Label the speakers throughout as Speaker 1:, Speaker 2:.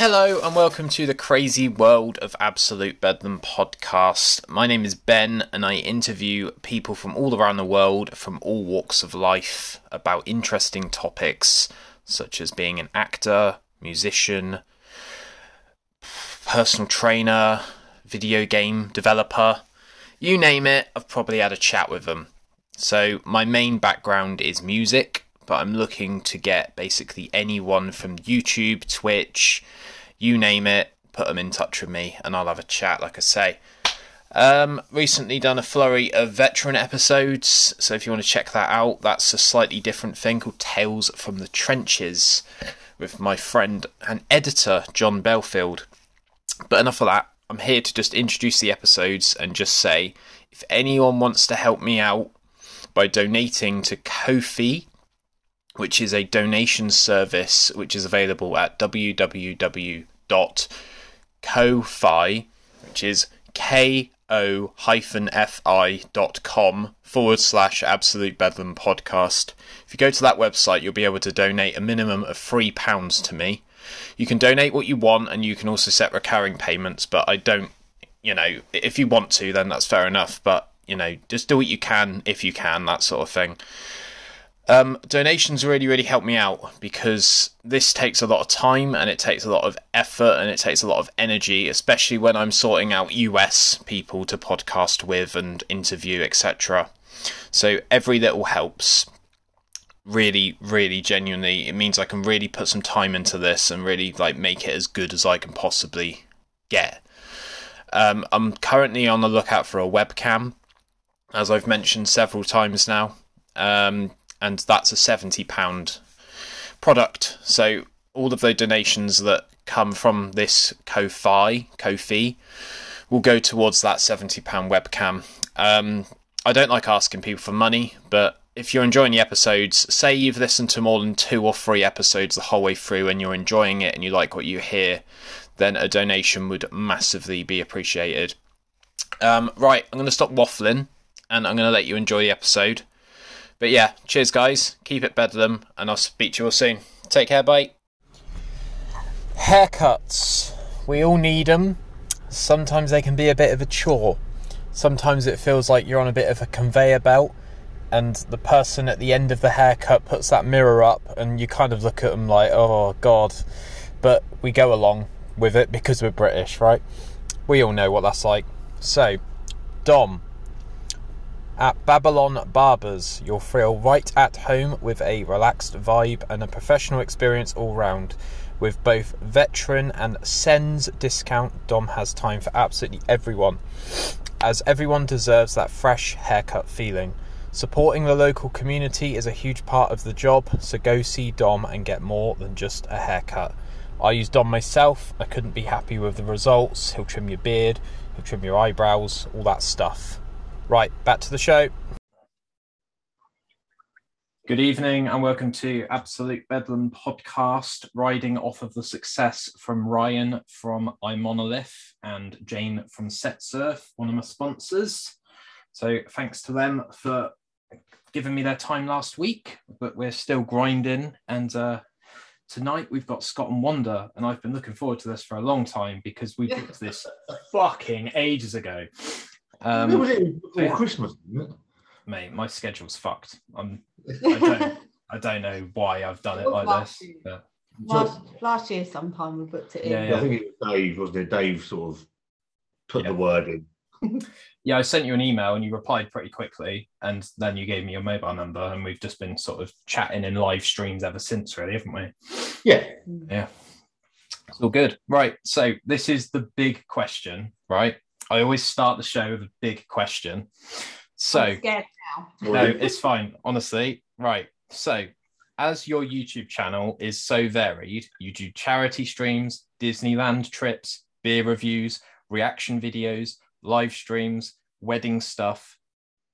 Speaker 1: Hello and welcome to the crazy world of Absolute Bedlam podcast. My name is Ben and I interview people from all around the world from all walks of life about interesting topics such as being an actor, musician, personal trainer, video game developer. You name it, I've probably had a chat with them. So, my main background is music, but I'm looking to get basically anyone from YouTube, Twitch, you name it, put them in touch with me and I'll have a chat, like I say. Um, recently done a flurry of veteran episodes, so if you want to check that out, that's a slightly different thing called Tales from the Trenches with my friend and editor John Belfield. But enough of that. I'm here to just introduce the episodes and just say if anyone wants to help me out by donating to Ko-fi, which is a donation service which is available at www.ko-fi, which is K O hyphen fi dot com forward slash absolute bedlam podcast. If you go to that website, you'll be able to donate a minimum of three pounds to me. You can donate what you want, and you can also set recurring payments. But I don't, you know, if you want to, then that's fair enough. But you know, just do what you can if you can, that sort of thing. Um, donations really, really help me out because this takes a lot of time and it takes a lot of effort and it takes a lot of energy, especially when I'm sorting out US people to podcast with and interview, etc. So every little helps. Really, really genuinely, it means I can really put some time into this and really like make it as good as I can possibly get. Um, I'm currently on the lookout for a webcam, as I've mentioned several times now. Um, and that's a £70 product. So all of the donations that come from this Ko-fi, Ko-fi, will go towards that £70 webcam. Um, I don't like asking people for money, but if you're enjoying the episodes, say you've listened to more than two or three episodes the whole way through and you're enjoying it and you like what you hear, then a donation would massively be appreciated. Um, right, I'm going to stop waffling and I'm going to let you enjoy the episode. But yeah, cheers, guys. Keep it bedlam, and I'll speak to you all soon. Take care, bye. Haircuts. We all need them. Sometimes they can be a bit of a chore. Sometimes it feels like you're on a bit of a conveyor belt, and the person at the end of the haircut puts that mirror up, and you kind of look at them like, oh, God. But we go along with it because we're British, right? We all know what that's like. So, Dom, at Babylon Barbers, you'll feel right at home with a relaxed vibe and a professional experience all round. With both veteran and SENS discount, Dom has time for absolutely everyone, as everyone deserves that fresh haircut feeling. Supporting the local community is a huge part of the job, so go see Dom and get more than just a haircut. I use Dom myself, I couldn't be happy with the results. He'll trim your beard, he'll trim your eyebrows, all that stuff. Right, back to the show. Good evening and welcome to Absolute Bedlam podcast, riding off of the success from Ryan from iMonolith and Jane from SetSurf, one of my sponsors. So thanks to them for giving me their time last week, but we're still grinding. And uh, tonight we've got Scott and Wanda, and I've been looking forward to this for a long time because we booked this fucking ages ago.
Speaker 2: Um,
Speaker 1: Um,
Speaker 2: was it before
Speaker 1: yeah.
Speaker 2: Christmas? Wasn't it?
Speaker 1: mate, my schedule's fucked. I'm, I don't, I don't know why I've done it like this. But
Speaker 3: Last, last year, sometime we booked it in.
Speaker 1: Yeah,
Speaker 2: I think it was Dave, wasn't it? Dave sort of put
Speaker 1: Yeah.
Speaker 2: the word in.
Speaker 1: yeah, I sent you an email and you replied pretty quickly, and then you gave me your mobile number, and we've just been sort of chatting in live streams ever since, really, haven't we?
Speaker 2: Yeah.
Speaker 1: Yeah, it's all good. Right. So this is the big question, right? I always start the show with a big question. So
Speaker 3: I'm scared now.
Speaker 1: no, it's fine, honestly. Right. So, as your YouTube channel is so varied, you do charity streams, Disneyland trips, beer reviews, reaction videos, live streams, wedding stuff.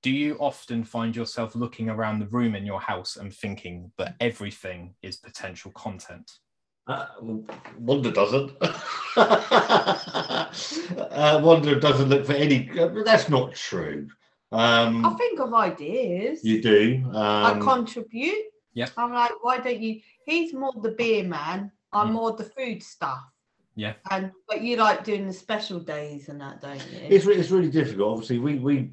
Speaker 1: Do you often find yourself looking around the room in your house and thinking that everything is potential content?
Speaker 2: Uh, Wanda doesn't. uh, Wanda doesn't look for any. But that's not true.
Speaker 3: I
Speaker 2: Um,
Speaker 3: think of ideas.
Speaker 2: you do.
Speaker 3: I
Speaker 2: Um,
Speaker 3: contribute.
Speaker 1: Yeah.
Speaker 3: I'm like, why don't you? He's more the beer man. I'm
Speaker 1: Mm.
Speaker 3: more the food stuff.
Speaker 4: Yeah.
Speaker 3: And but you like doing the special days and that, don't you?
Speaker 2: It's re- it's really difficult. Obviously, we we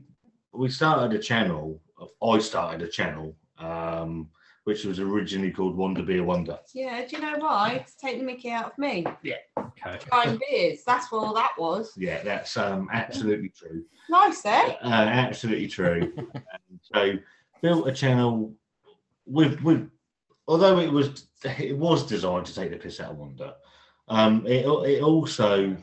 Speaker 2: we started a channel. I started a channel, um, which was originally called Wanda Beer Wonder.
Speaker 3: yeah. Do you know why? To take the Mickey out of me. Yeah.
Speaker 4: Okay.
Speaker 3: Trying beers. That's what all that was.
Speaker 2: Yeah, that's um, absolutely true.
Speaker 3: Nice, eh?
Speaker 2: Uh, absolutely true. and so built a channel with with although it was it was designed to take the piss out of Wanda. Um, it it also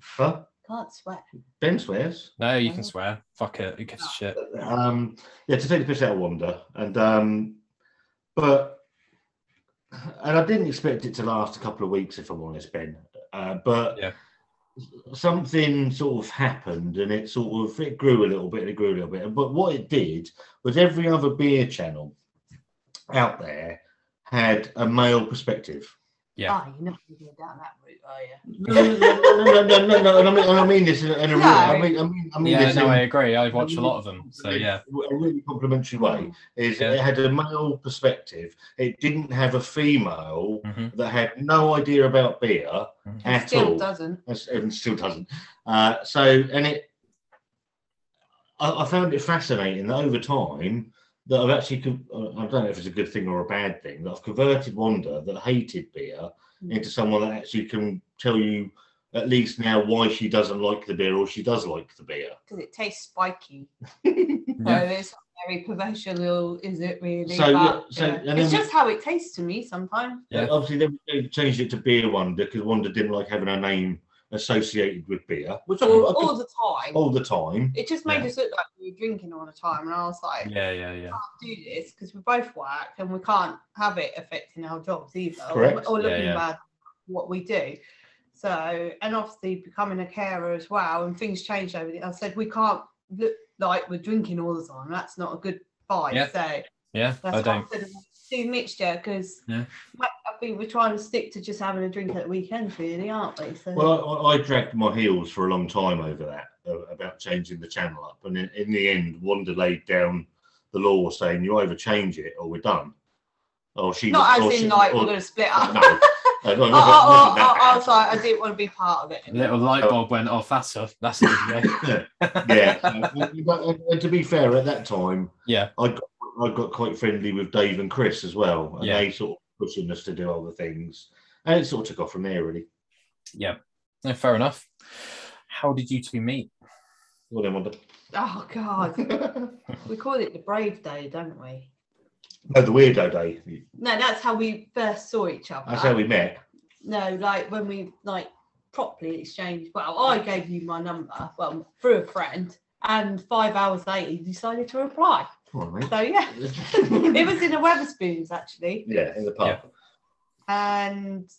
Speaker 2: huh?
Speaker 3: Can't sweat.
Speaker 2: Ben swears.
Speaker 4: No, you can swear. Fuck it. Who gives a shit?
Speaker 2: Um, yeah, to take the piss out of Wanda, and um, but and I didn't expect it to last a couple of weeks, if I'm honest, Ben. Uh, but
Speaker 4: Yeah.
Speaker 2: something sort of happened, and it sort of it grew a little bit, and it grew a little bit. But what it did was every other beer channel out there had a male perspective.
Speaker 4: Yeah.
Speaker 3: Oh, you're not going to go down that route, are you?
Speaker 2: No, no, no, no, no, no, no, and I mean, I mean this in a, in a real, I mean, I mean, I mean
Speaker 4: Yeah,
Speaker 2: this
Speaker 4: no,
Speaker 2: in-
Speaker 4: I agree. I watch a lot of them. So yeah.
Speaker 2: a really complimentary way is
Speaker 4: Yeah.
Speaker 2: it had a male perspective. It didn't have a female
Speaker 4: hmm
Speaker 2: that had no idea about beer at
Speaker 3: Still
Speaker 2: all,
Speaker 3: doesn't.
Speaker 2: As- and still doesn't. Uh, so, and it, I, I found it fascinating that over time that I've actually, con- uh, I don't know if it's a good thing or a bad thing, that I've converted Wanda that hated beer
Speaker 3: Mm.
Speaker 2: into someone that actually can tell you at least now why she doesn't like the beer or she does like the beer.
Speaker 3: Because it tastes spiky.
Speaker 4: Yeah.
Speaker 3: No, it's not very professional, is it really?
Speaker 2: So, yeah,
Speaker 3: But,
Speaker 2: so-
Speaker 3: yeah.
Speaker 2: and
Speaker 3: it's
Speaker 2: then-
Speaker 3: just how it tastes to me sometimes.
Speaker 4: Yeah.
Speaker 2: Obviously, then they changed it to Beer Wonder because Wanda didn't like having her name associated with beer, which
Speaker 3: All,
Speaker 2: I could-
Speaker 3: all the time.
Speaker 2: all the time.
Speaker 3: It just made
Speaker 4: Yeah.
Speaker 3: us look like we were drinking all the time, and I was like,
Speaker 4: Yeah, yeah, yeah.
Speaker 3: can't do this because we both work and we can't have it affecting our jobs either or-
Speaker 2: Correct.
Speaker 3: or,
Speaker 4: Yeah,
Speaker 3: looking
Speaker 4: yeah.
Speaker 3: bad what we do so and obviously becoming a carer as well and things changed over the i said we can't look like we're drinking all the time that's not a good vibe
Speaker 4: Yeah.
Speaker 3: so
Speaker 4: Yeah,
Speaker 3: that's
Speaker 4: I don't.
Speaker 3: I said do mixture because
Speaker 4: Yeah.
Speaker 3: I think we're trying to stick to just having a drink at the weekends really aren't we so
Speaker 2: Well, I, I dragged my heels for a long time over that uh, about changing the channel up, and in, in the end, Wanda laid down the law saying you either change it or we're done. Or she
Speaker 3: not
Speaker 2: was, or
Speaker 3: as
Speaker 2: she-
Speaker 3: in like
Speaker 2: or-
Speaker 3: we're going to split up
Speaker 2: no, no, it
Speaker 3: I,
Speaker 2: wasn't-
Speaker 3: I,
Speaker 2: wasn't that
Speaker 3: I, I was like, I didn't want to be part of it.
Speaker 4: Little light bulb went off. That's a that's a good way.
Speaker 2: yeah, uh, but, and, and to be fair, at that time,
Speaker 4: Yeah.
Speaker 2: I got I got quite friendly with Dave and Chris as well, and
Speaker 4: Yeah.
Speaker 2: they sort of pushing us to do all the things, and it sort of took off from there. Really,
Speaker 4: Yeah. No, fair enough. How did you two meet?
Speaker 2: well, then, Wanda.
Speaker 3: Oh God, we call it the Brave Day, don't we?
Speaker 2: No, the weirdo day.
Speaker 3: No, that's how we first saw each other.
Speaker 2: That's how we met.
Speaker 3: No, like when we like properly exchanged. Well, I gave you my number, well, through a friend, and five hours later, you decided to reply.
Speaker 2: Come on, mate.
Speaker 3: So yeah, it was in a Wetherspoons actually,
Speaker 2: yeah, in the pub.
Speaker 4: Yeah.
Speaker 3: and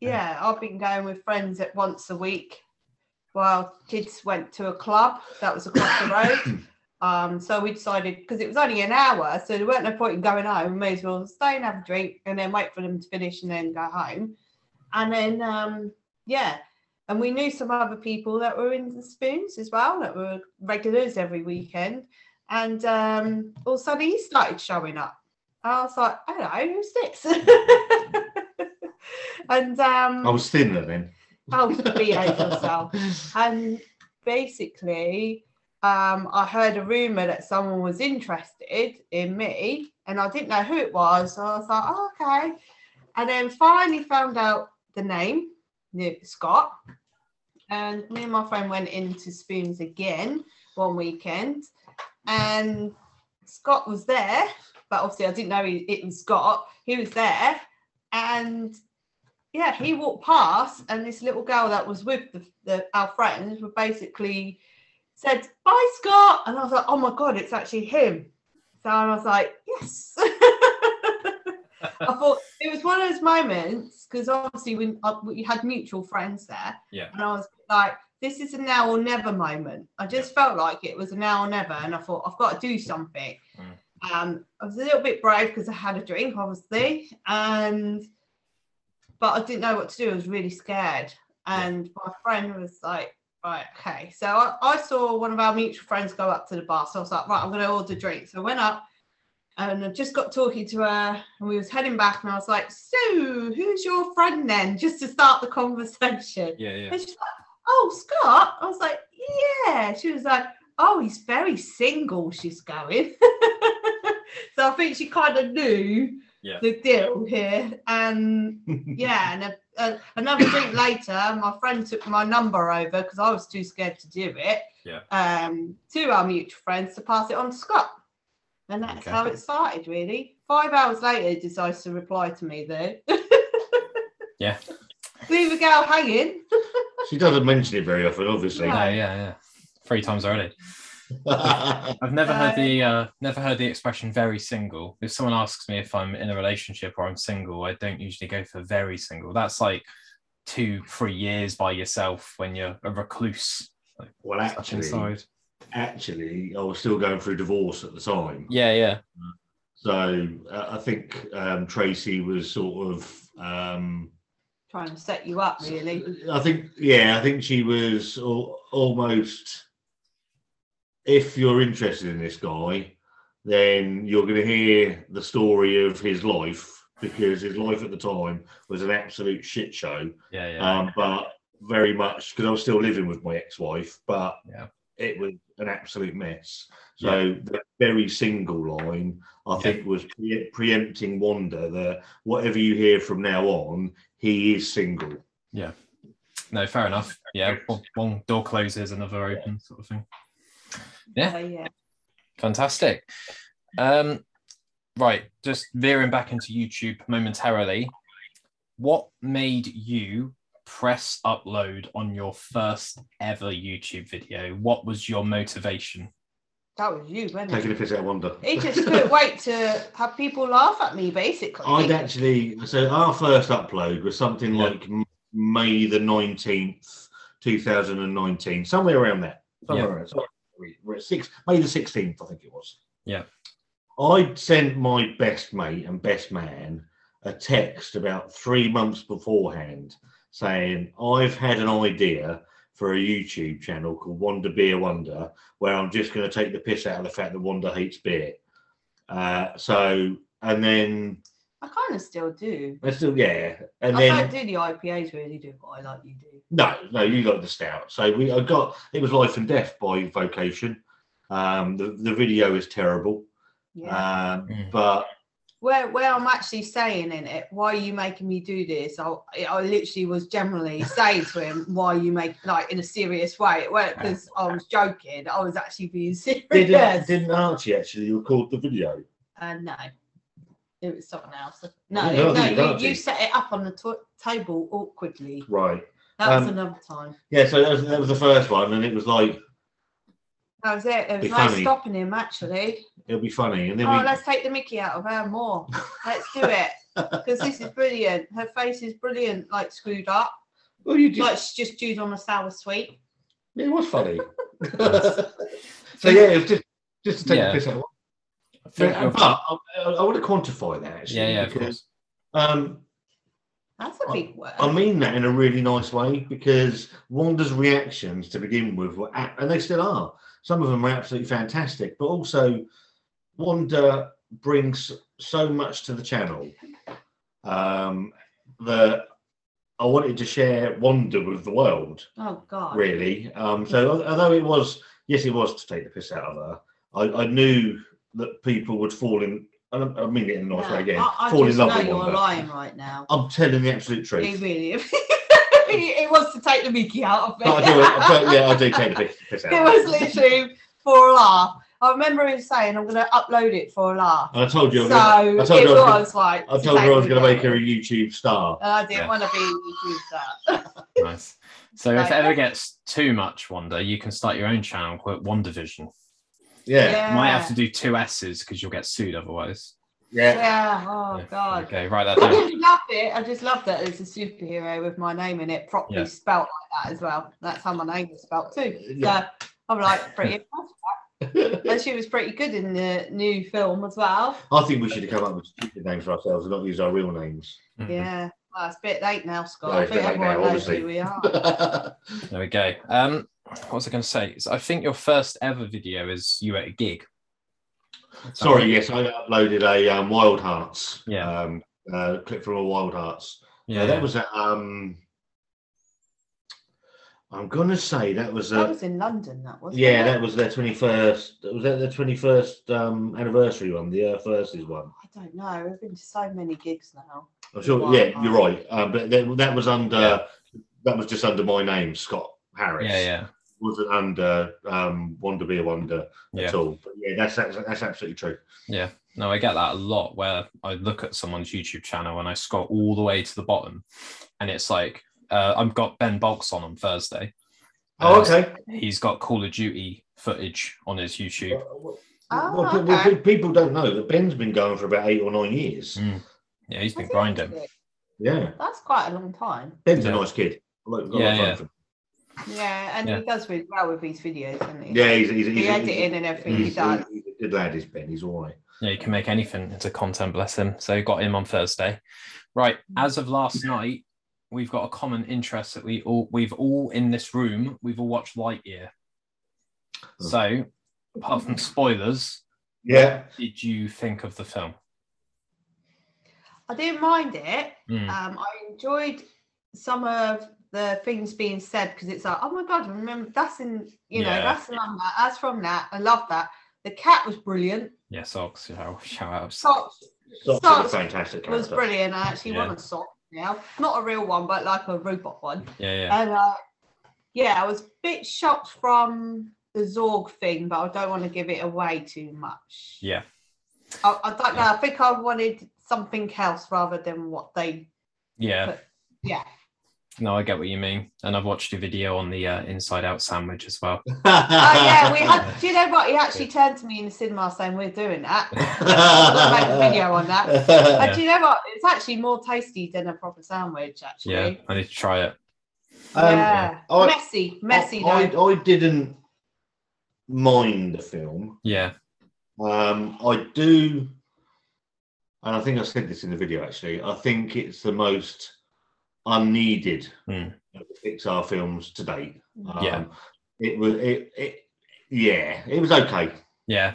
Speaker 3: yeah, I've been going with friends at once a week. While kids went to a club that was across the road. Um, so we decided because it was only an hour, so there weren't no point in going home. We may as well stay and have a drink and then wait for them to finish and then go home. And then um, yeah, and we knew some other people that were in the spoons as well that were regulars every weekend. And um, all of a sudden he started showing up. I was like, hello, who's this? and um,
Speaker 2: I was thinner then.
Speaker 3: oh, behave yourself. And basically, um, I heard a rumor that someone was interested in me, and I didn't know who it was. So I was like, oh, okay. And then finally found out the name, Scott. And me and my friend went into Spoons again one weekend, and Scott was there, but obviously I didn't know he, it was Scott. He was there, and yeah, he walked past, and this little girl that was with the, the our friends were basically said, "Bye, Scott," and I was like, "Oh my god, it's actually him." So I was like, "Yes." I thought it was one of those moments because obviously we, uh, we had mutual friends there,
Speaker 4: Yeah.
Speaker 3: and I was like, "This is a now or never moment." I just felt like it was a now or never, and I thought I've got to do something. Um, I was a little bit brave because I had a drink, obviously, and but I didn't know what to do. I was really scared, and my friend was like, "Right, okay." So I, I saw one of our mutual friends go up to the bar, so I was like, "Right, I'm going to order drinks." So I went up, and I just got talking to her, and we was heading back, and I was like, "So, who's your friend then?" Just to start the conversation.
Speaker 4: Yeah, yeah.
Speaker 3: And she's like, "Oh, Scott." I was like, "Yeah." She was like, "Oh, he's very single." She's going. so I think she kind of knew
Speaker 4: Yeah.
Speaker 3: the deal here, and yeah, and a, a, another drink later, my friend took my number over because I was too scared to do it.
Speaker 4: Yeah.
Speaker 3: Um, to our mutual friends to pass it on to Scott, and that's
Speaker 4: Okay.
Speaker 3: how it started. Really, five hours later, he decides to reply to me though.
Speaker 4: Yeah.
Speaker 3: Leave a girl hanging.
Speaker 2: She doesn't mention it very often, obviously.
Speaker 3: No.
Speaker 4: No, yeah, yeah. Three times already. I've never heard the uh, never heard the expression "very single." If someone asks me if I'm in a relationship or I'm single, I don't usually go for "very single." That's like two, three years by yourself when you're a recluse,
Speaker 2: well, actually,
Speaker 4: inside.
Speaker 2: actually, I was still going through divorce at the time.
Speaker 4: Yeah, yeah,
Speaker 2: So uh, I think um, Tracy was sort of. Um,
Speaker 3: Trying to set you up, really.
Speaker 2: I think, yeah, I think she was al- almost. If you're interested in this guy, then you're going to hear the story of his life because his life at the time was an absolute shit show.
Speaker 4: yeah, yeah.
Speaker 2: Um, but very much because I was still living with my ex-wife, but
Speaker 4: Yeah.
Speaker 2: it was an absolute mess. So the very single line, I think, was pre- preempting Wanda that whatever you hear from now on, he is single. Yeah.
Speaker 4: No, fair enough. Yeah, one, one door closes, another opens, sort of thing. Yeah.
Speaker 3: So, yeah.
Speaker 4: Fantastic. Um, right, just veering back into YouTube momentarily. What made you press upload on your first ever YouTube video? What was your motivation?
Speaker 3: That was you, wasn't
Speaker 2: Taking a
Speaker 3: it?
Speaker 2: piss out of Wanda.
Speaker 3: He just couldn't wait to have people laugh at me, basically.
Speaker 2: I'd actually so our first upload was something
Speaker 4: Yeah.
Speaker 2: like May the nineteenth, two thousand and nineteen, somewhere around there. Somewhere
Speaker 4: Yeah.
Speaker 2: around. Sorry, we're at six May the sixteenth, I think it was.
Speaker 4: Yeah.
Speaker 2: I'd sent my best mate and best man a text about three months beforehand saying I've had an idea for a YouTube channel called Wanda Beer Wonder, where I'm just going to take the piss out of the fact that Wanda hates beer. Uh, so, and then
Speaker 3: I kind of still do.
Speaker 2: I still, yeah, and
Speaker 3: I
Speaker 2: then
Speaker 3: don't do the IPAs really do what I like you do.
Speaker 2: no, no, you got the stout. So we, I got it was life and death by vocation. Um, the the video is terrible,
Speaker 3: Yeah.
Speaker 2: um,
Speaker 4: Mm.
Speaker 2: but
Speaker 3: where where I'm actually saying in it, why are you making me do this? I I literally was generally saying to him, why are you make like in a serious way? It weren't because I was joking. I was actually being serious.
Speaker 2: didn't didn't Archie actually record the video?
Speaker 3: Uh, no, it was something else. No,
Speaker 2: I
Speaker 3: no, you, you set it up on the to- table awkwardly.
Speaker 2: Right.
Speaker 3: That was
Speaker 2: Um,
Speaker 3: another time.
Speaker 2: Yeah. So that was, that was the first one, and it was like
Speaker 3: That was it. There was
Speaker 2: be
Speaker 3: no
Speaker 2: funny.
Speaker 3: stopping him actually.
Speaker 2: it'll be funny, and then
Speaker 3: Oh,
Speaker 2: we
Speaker 3: let's take the Mickey out of her more. Let's do it because this is brilliant. Her face is brilliant, like screwed up,
Speaker 2: well you did.
Speaker 3: like she's just chewed on a sour sweet.
Speaker 2: Yeah, it was funny. so yeah, it was just just to take
Speaker 4: Yeah.
Speaker 2: the piss out. of
Speaker 4: I think
Speaker 2: But, I, I want to quantify that actually.
Speaker 4: yeah, yeah, of
Speaker 2: because,
Speaker 4: course.
Speaker 2: Um,
Speaker 3: That's a big word.
Speaker 2: I mean that in a really nice way because Wanda's reactions to begin with were, a- and they still are. Some of them are absolutely fantastic, but also Wanda brings so much to the channel um, that I wanted to share Wanda with the world.
Speaker 3: oh God.
Speaker 2: Really, um, so although it was, yes, it was to take the piss out of her. I, I knew that people would fall in. I I mean it in a nice
Speaker 3: No,
Speaker 2: way again.
Speaker 3: I, I
Speaker 2: fall in love
Speaker 3: know
Speaker 2: with
Speaker 3: you're lying right now.
Speaker 2: I'm telling the absolute truth.
Speaker 3: really, it was to take the Mickey out of oh, me.
Speaker 2: But I do, but yeah, I do take the piss, piss out.
Speaker 3: it was literally for a laugh. I remember him saying, "I'm going to upload it for a laugh."
Speaker 2: And I told you,
Speaker 3: So
Speaker 2: I, was- I told
Speaker 3: it
Speaker 2: you, I was,
Speaker 3: was like.
Speaker 2: I told
Speaker 3: take
Speaker 2: her I was going to make her a YouTube star.
Speaker 3: And I didn't
Speaker 4: Yeah.
Speaker 3: want to be a YouTube star.
Speaker 4: Nice. So if
Speaker 3: Like-
Speaker 4: it ever gets too much Wanda, you can start your own channel called WandaVision.
Speaker 2: Yeah,
Speaker 4: You might have to do two S's because you'll get sued otherwise.
Speaker 2: Yeah.
Speaker 3: Yeah. Oh
Speaker 4: Yeah,
Speaker 3: God.
Speaker 4: Okay, write that
Speaker 3: I just loved it. I just loved that it's a superhero with my name in it, properly
Speaker 4: Yeah.
Speaker 3: spelt like that as well. That's how my name was spelt too.
Speaker 2: Yeah.
Speaker 3: So I'm like pretty impressed. And she was pretty good in the new film as well.
Speaker 2: I think we should have come up with stupid names for ourselves and not use our real names.
Speaker 4: Mhm.
Speaker 3: Yeah. Well, it's a bit late now, Scott.
Speaker 2: Yeah,
Speaker 3: I
Speaker 2: it's a
Speaker 3: think
Speaker 2: bit late
Speaker 3: everyone
Speaker 2: now,
Speaker 3: knows
Speaker 2: obviously.
Speaker 3: who we are.
Speaker 4: There we go. Um, what was I going to say? So I think your first ever video is you at a gig.
Speaker 2: Sorry, yes, I uploaded a um, Wildhearts.
Speaker 4: Yeah.
Speaker 2: Um, uh, clip from a Wildhearts.
Speaker 4: Yeah,
Speaker 2: Yeah, that was at. Um, I'm gonna say that was
Speaker 3: That
Speaker 2: a.
Speaker 3: was in London, that was.
Speaker 2: Yeah, that was their 21st. Was that their 21st um, anniversary one? The Earth Versus one.
Speaker 3: I don't know. We've been to so many gigs now.
Speaker 2: I'm sure.
Speaker 3: Wild
Speaker 2: yeah, you're right. Um, but that, that was under.
Speaker 4: Yeah.
Speaker 2: That was just under my name, Scott Harris.
Speaker 4: yeah, yeah,
Speaker 2: Wasn't under um, Wonder Be a Wonder
Speaker 4: yeah.
Speaker 2: at all. But yeah, that's, that's that's absolutely true.
Speaker 4: Yeah, no, I get that a lot where I look at someone's YouTube channel and I scroll all the way to the bottom and it's like, uh, I've got Ben Bulks on on Thursday.
Speaker 2: Oh,
Speaker 4: Uh,
Speaker 2: okay.
Speaker 4: He's got Call of Duty footage on his YouTube.
Speaker 2: Well,
Speaker 3: Oh,
Speaker 2: well, well,
Speaker 3: okay.
Speaker 2: people don't know that Ben's been going for about eight or nine years.
Speaker 4: Mm. Yeah, he's been
Speaker 3: Was
Speaker 4: grinding.
Speaker 3: actually?
Speaker 2: Yeah,
Speaker 3: That's quite a long time.
Speaker 2: Ben's
Speaker 4: Yeah.
Speaker 2: a nice kid. I like- I
Speaker 4: Yeah,
Speaker 2: voting
Speaker 4: yeah.
Speaker 2: For.
Speaker 3: Yeah, and
Speaker 4: Yeah.
Speaker 3: he does really well with his videos, doesn't he?
Speaker 2: Yeah, he's, he's, he's,
Speaker 3: the
Speaker 2: he's-
Speaker 3: editing and everything he
Speaker 2: he's,
Speaker 3: does.
Speaker 2: he's a good lad, is Ben. He's all right.
Speaker 4: Yeah, you can make anything into content, bless him. So got him on Thursday. Right. As of last night, we've got a common interest that we all we've all in this room, we've all watched Lightyear.
Speaker 2: Oh.
Speaker 4: So apart from spoilers,
Speaker 2: Yeah.
Speaker 4: did you think of the film?
Speaker 3: I didn't mind it.
Speaker 4: Mm.
Speaker 3: Um, I enjoyed some of the things being said because it's like, oh my god, I remember that's in you know
Speaker 4: Yeah.
Speaker 3: that's from that, that's from that. I love that. The cat was brilliant.
Speaker 4: Yeah, socks. Shout, shout out.
Speaker 3: Socks
Speaker 2: Socks
Speaker 3: Socks
Speaker 2: is a fantastic
Speaker 3: was brilliant. I actually
Speaker 4: Yeah.
Speaker 3: want a sock now, not a real one, but like a robot one.
Speaker 4: Yeah, yeah.
Speaker 3: And uh, yeah, I was a bit shocked from the Zurg thing, but I don't want to give it away too much.
Speaker 4: Yeah.
Speaker 3: I, I don't know. I think I wanted something else rather than what they.
Speaker 4: Yeah.
Speaker 3: Yeah.
Speaker 4: No, I get what you mean. And I've watched a video on the uh, Inside Out sandwich as well.
Speaker 3: Oh yeah, we had. Do you know what? He actually turned to me in the cinema saying we're doing that. I'm gonna make a video on that.
Speaker 4: Yeah.
Speaker 3: And do you know what? It's actually more tasty than a proper sandwich. Actually.
Speaker 4: Yeah, I need to try it.
Speaker 2: Um,
Speaker 3: yeah.
Speaker 2: I-
Speaker 3: messy, messy.
Speaker 2: I,
Speaker 3: though.
Speaker 2: I, I didn't mind the film.
Speaker 4: Yeah.
Speaker 2: Um, I do, and I think I said this in the video actually. I think it's the most unneeded of the Pixar films to date. Um,
Speaker 4: Yeah.
Speaker 2: it was it, it yeah, it was okay.
Speaker 4: Yeah.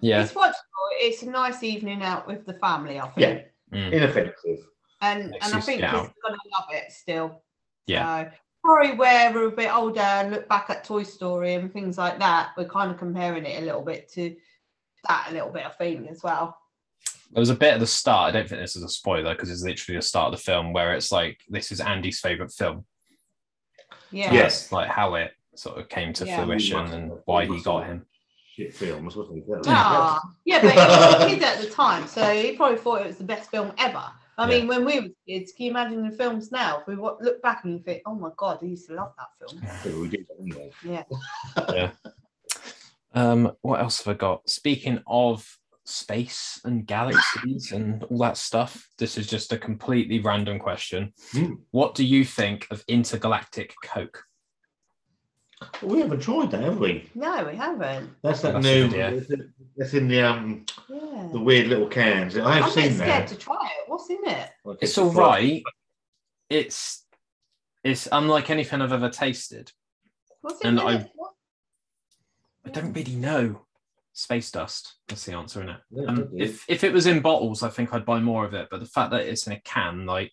Speaker 4: Yeah.
Speaker 3: It's watchable. It's a nice evening out with the family. I think.
Speaker 2: Yeah,
Speaker 4: Mm.
Speaker 2: inoffensive.
Speaker 3: And
Speaker 4: Makes
Speaker 3: and I think
Speaker 4: get
Speaker 3: he's gonna love it still.
Speaker 4: Yeah.
Speaker 3: So, probably where we're a bit older and look back at Toy Story and things like that, we're kind of comparing it a little bit to that a little bit, I think, as well.
Speaker 4: There was a bit at the start. I don't think this is a spoiler because it's literally the start of the film where it's like this is Andy's favorite film.
Speaker 3: Yeah.
Speaker 2: Yes.
Speaker 4: Like how it sort of came to
Speaker 3: Yeah.
Speaker 4: fruition and why he got him.
Speaker 2: Shit films, wasn't it? Yeah.
Speaker 3: Ah, yeah, but he was a kid at the time, so he probably thought it was the best film ever. I
Speaker 4: Yeah.
Speaker 3: mean, when we were kids, can you imagine the films now? If we look back and you think, oh my god, I used to love that film.
Speaker 2: Yeah, we did anyway.
Speaker 3: Yeah.
Speaker 4: Um, what else have I got? Speaking of space and galaxies and all that stuff, this is just a completely random question.
Speaker 2: Hmm.
Speaker 4: What do you think of intergalactic Coke?
Speaker 2: We haven't tried that, have we?
Speaker 3: No, we haven't.
Speaker 2: That's that
Speaker 4: That's
Speaker 2: new.
Speaker 4: the.
Speaker 2: That's in the um
Speaker 3: Yeah.
Speaker 2: the weird little cans. I have
Speaker 3: I'm a bit
Speaker 2: seen
Speaker 3: scared
Speaker 2: that.
Speaker 3: to try it. What's in it?
Speaker 2: Like,
Speaker 4: It's all right. It's it's unlike anything I've ever tasted.
Speaker 3: What's in
Speaker 4: And
Speaker 3: it?
Speaker 4: I-
Speaker 3: What?
Speaker 4: I don't really know. Space dust. That's the answer, isn't it?
Speaker 2: Yeah,
Speaker 4: Um, if if it was in bottles, I think I'd buy more of it. But the fact that it's in a can, like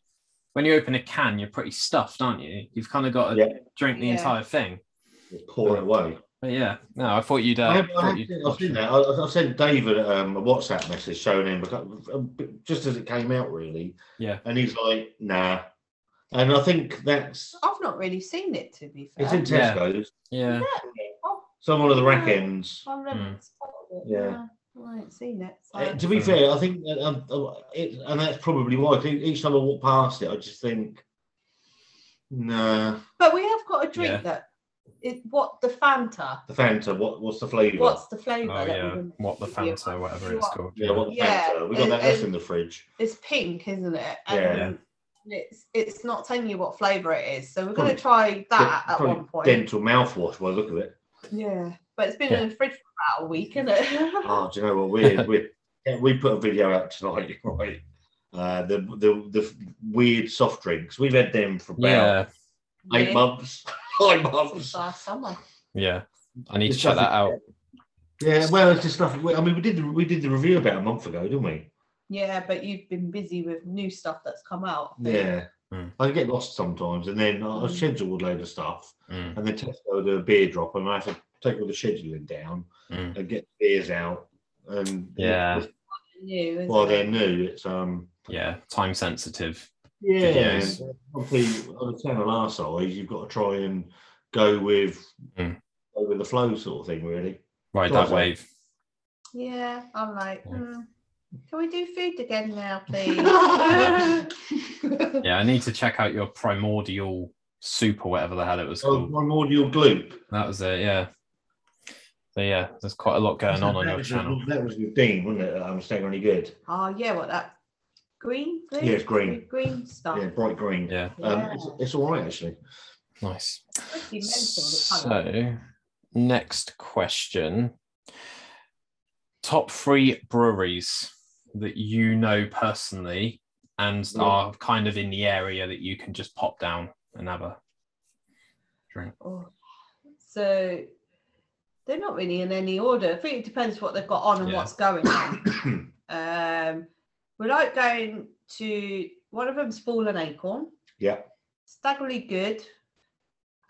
Speaker 4: when you open a can, you're pretty stuffed, aren't you? You've kind of got to
Speaker 2: Yeah.
Speaker 4: drink the
Speaker 3: Yeah.
Speaker 4: entire thing.
Speaker 2: Just pour it away.
Speaker 4: But yeah, no, I thought you'd. Uh,
Speaker 2: I have, I
Speaker 4: thought
Speaker 2: have
Speaker 4: you'd
Speaker 2: seen, I've seen that. I, I sent David um, a WhatsApp message showing him because- just as it came out, really.
Speaker 4: Yeah.
Speaker 2: And he's like, "Nah." And I think that's
Speaker 3: I've not really seen it to be fair.
Speaker 2: it's in
Speaker 4: Yeah.
Speaker 2: Tesco's.
Speaker 4: Yeah,
Speaker 3: Oh,
Speaker 2: Some one of the rack
Speaker 3: Yeah.
Speaker 2: ends.
Speaker 3: I've never
Speaker 4: Mm.
Speaker 3: spotted it.
Speaker 2: Yeah.
Speaker 3: No, I ain't seen it. So.
Speaker 2: Uh, to be fair, I think, that, um, uh, it, and that's probably why. 'cause Each time I walk past it, I just think, "Nah."
Speaker 3: But we have got a drink
Speaker 4: Yeah.
Speaker 3: that it what the Fanta.
Speaker 2: The Fanta. What? What's the flavour?
Speaker 3: What's the flavour?
Speaker 4: oh
Speaker 3: that
Speaker 4: yeah,
Speaker 3: we're
Speaker 4: what the
Speaker 3: give?
Speaker 4: Fanta, whatever it's
Speaker 3: What-
Speaker 4: called.
Speaker 2: yeah, what the
Speaker 3: Yeah,
Speaker 2: Fanta? We got that.
Speaker 3: and-
Speaker 2: That's in the fridge.
Speaker 3: It's pink, isn't it?
Speaker 2: Yeah.
Speaker 3: And it's it's not telling you what flavour it is. So we're gonna try that at
Speaker 2: Probably
Speaker 3: one point.
Speaker 2: Dental mouthwash. By the look of it.
Speaker 3: Yeah. But it's been
Speaker 4: Yeah.
Speaker 3: in the fridge for about a week, isn't it?
Speaker 2: Oh, do you know what? We we we put a video out tonight, right? Uh, the the the weird soft drinks. We've had them for about
Speaker 4: Yeah,
Speaker 2: eight
Speaker 3: Yeah.
Speaker 2: months. Nine months.
Speaker 3: last summer.
Speaker 4: yeah. I need to
Speaker 2: There's
Speaker 4: check that out.
Speaker 2: Yeah, well, it's just stuff. I mean, we did the, we did the review about a month ago, didn't we?
Speaker 3: Yeah, but you've been busy with new stuff that's come out.
Speaker 2: Yeah.
Speaker 4: Mm.
Speaker 2: I get lost sometimes, and then I
Speaker 3: Mm.
Speaker 2: schedule a load of stuff,
Speaker 4: Mm,
Speaker 2: and then Tesco do a beer drop, and I have to take all the scheduling down
Speaker 4: mm.
Speaker 2: and get the beers out. And
Speaker 4: Yeah.
Speaker 2: it's-
Speaker 3: New, isn't
Speaker 2: while they're new, it's um
Speaker 4: Yeah, time sensitive.
Speaker 2: yeah.
Speaker 4: Videos.
Speaker 2: and Obviously, on a channel our size, you've got to try and go with
Speaker 4: Mm.
Speaker 2: go with the flow sort of thing, really. Right,
Speaker 4: that wave.
Speaker 3: Yeah, I'm like,
Speaker 4: Yeah.
Speaker 3: Can we do food again now, please?
Speaker 4: Yeah, I need to check out your primordial soup or whatever the hell it was
Speaker 2: Oh,
Speaker 4: called.
Speaker 2: primordial gloop.
Speaker 4: That was it, yeah. So yeah, there's quite a lot going on on your
Speaker 2: was,
Speaker 4: channel.
Speaker 2: That was with Dean, wasn't it? I'm staying really good.
Speaker 3: oh yeah, what that green? green?
Speaker 2: Yeah, it's green.
Speaker 3: Green stuff.
Speaker 2: Yeah, bright green.
Speaker 4: Yeah,
Speaker 2: Um,
Speaker 3: Yeah.
Speaker 2: it's, it's all right actually.
Speaker 4: nice.
Speaker 3: Pretty mental, the colour.
Speaker 4: So, next question. Top three breweries that you know personally and
Speaker 2: Yeah.
Speaker 4: are kind of in the area that you can just pop down and have a drink.
Speaker 3: Oh. So they're not really in any order. I think it depends what they've got on and
Speaker 4: Yeah.
Speaker 3: what's going on. um, we like going to one of them's Fallen Acorn,
Speaker 2: yeah.
Speaker 3: staggeringly good.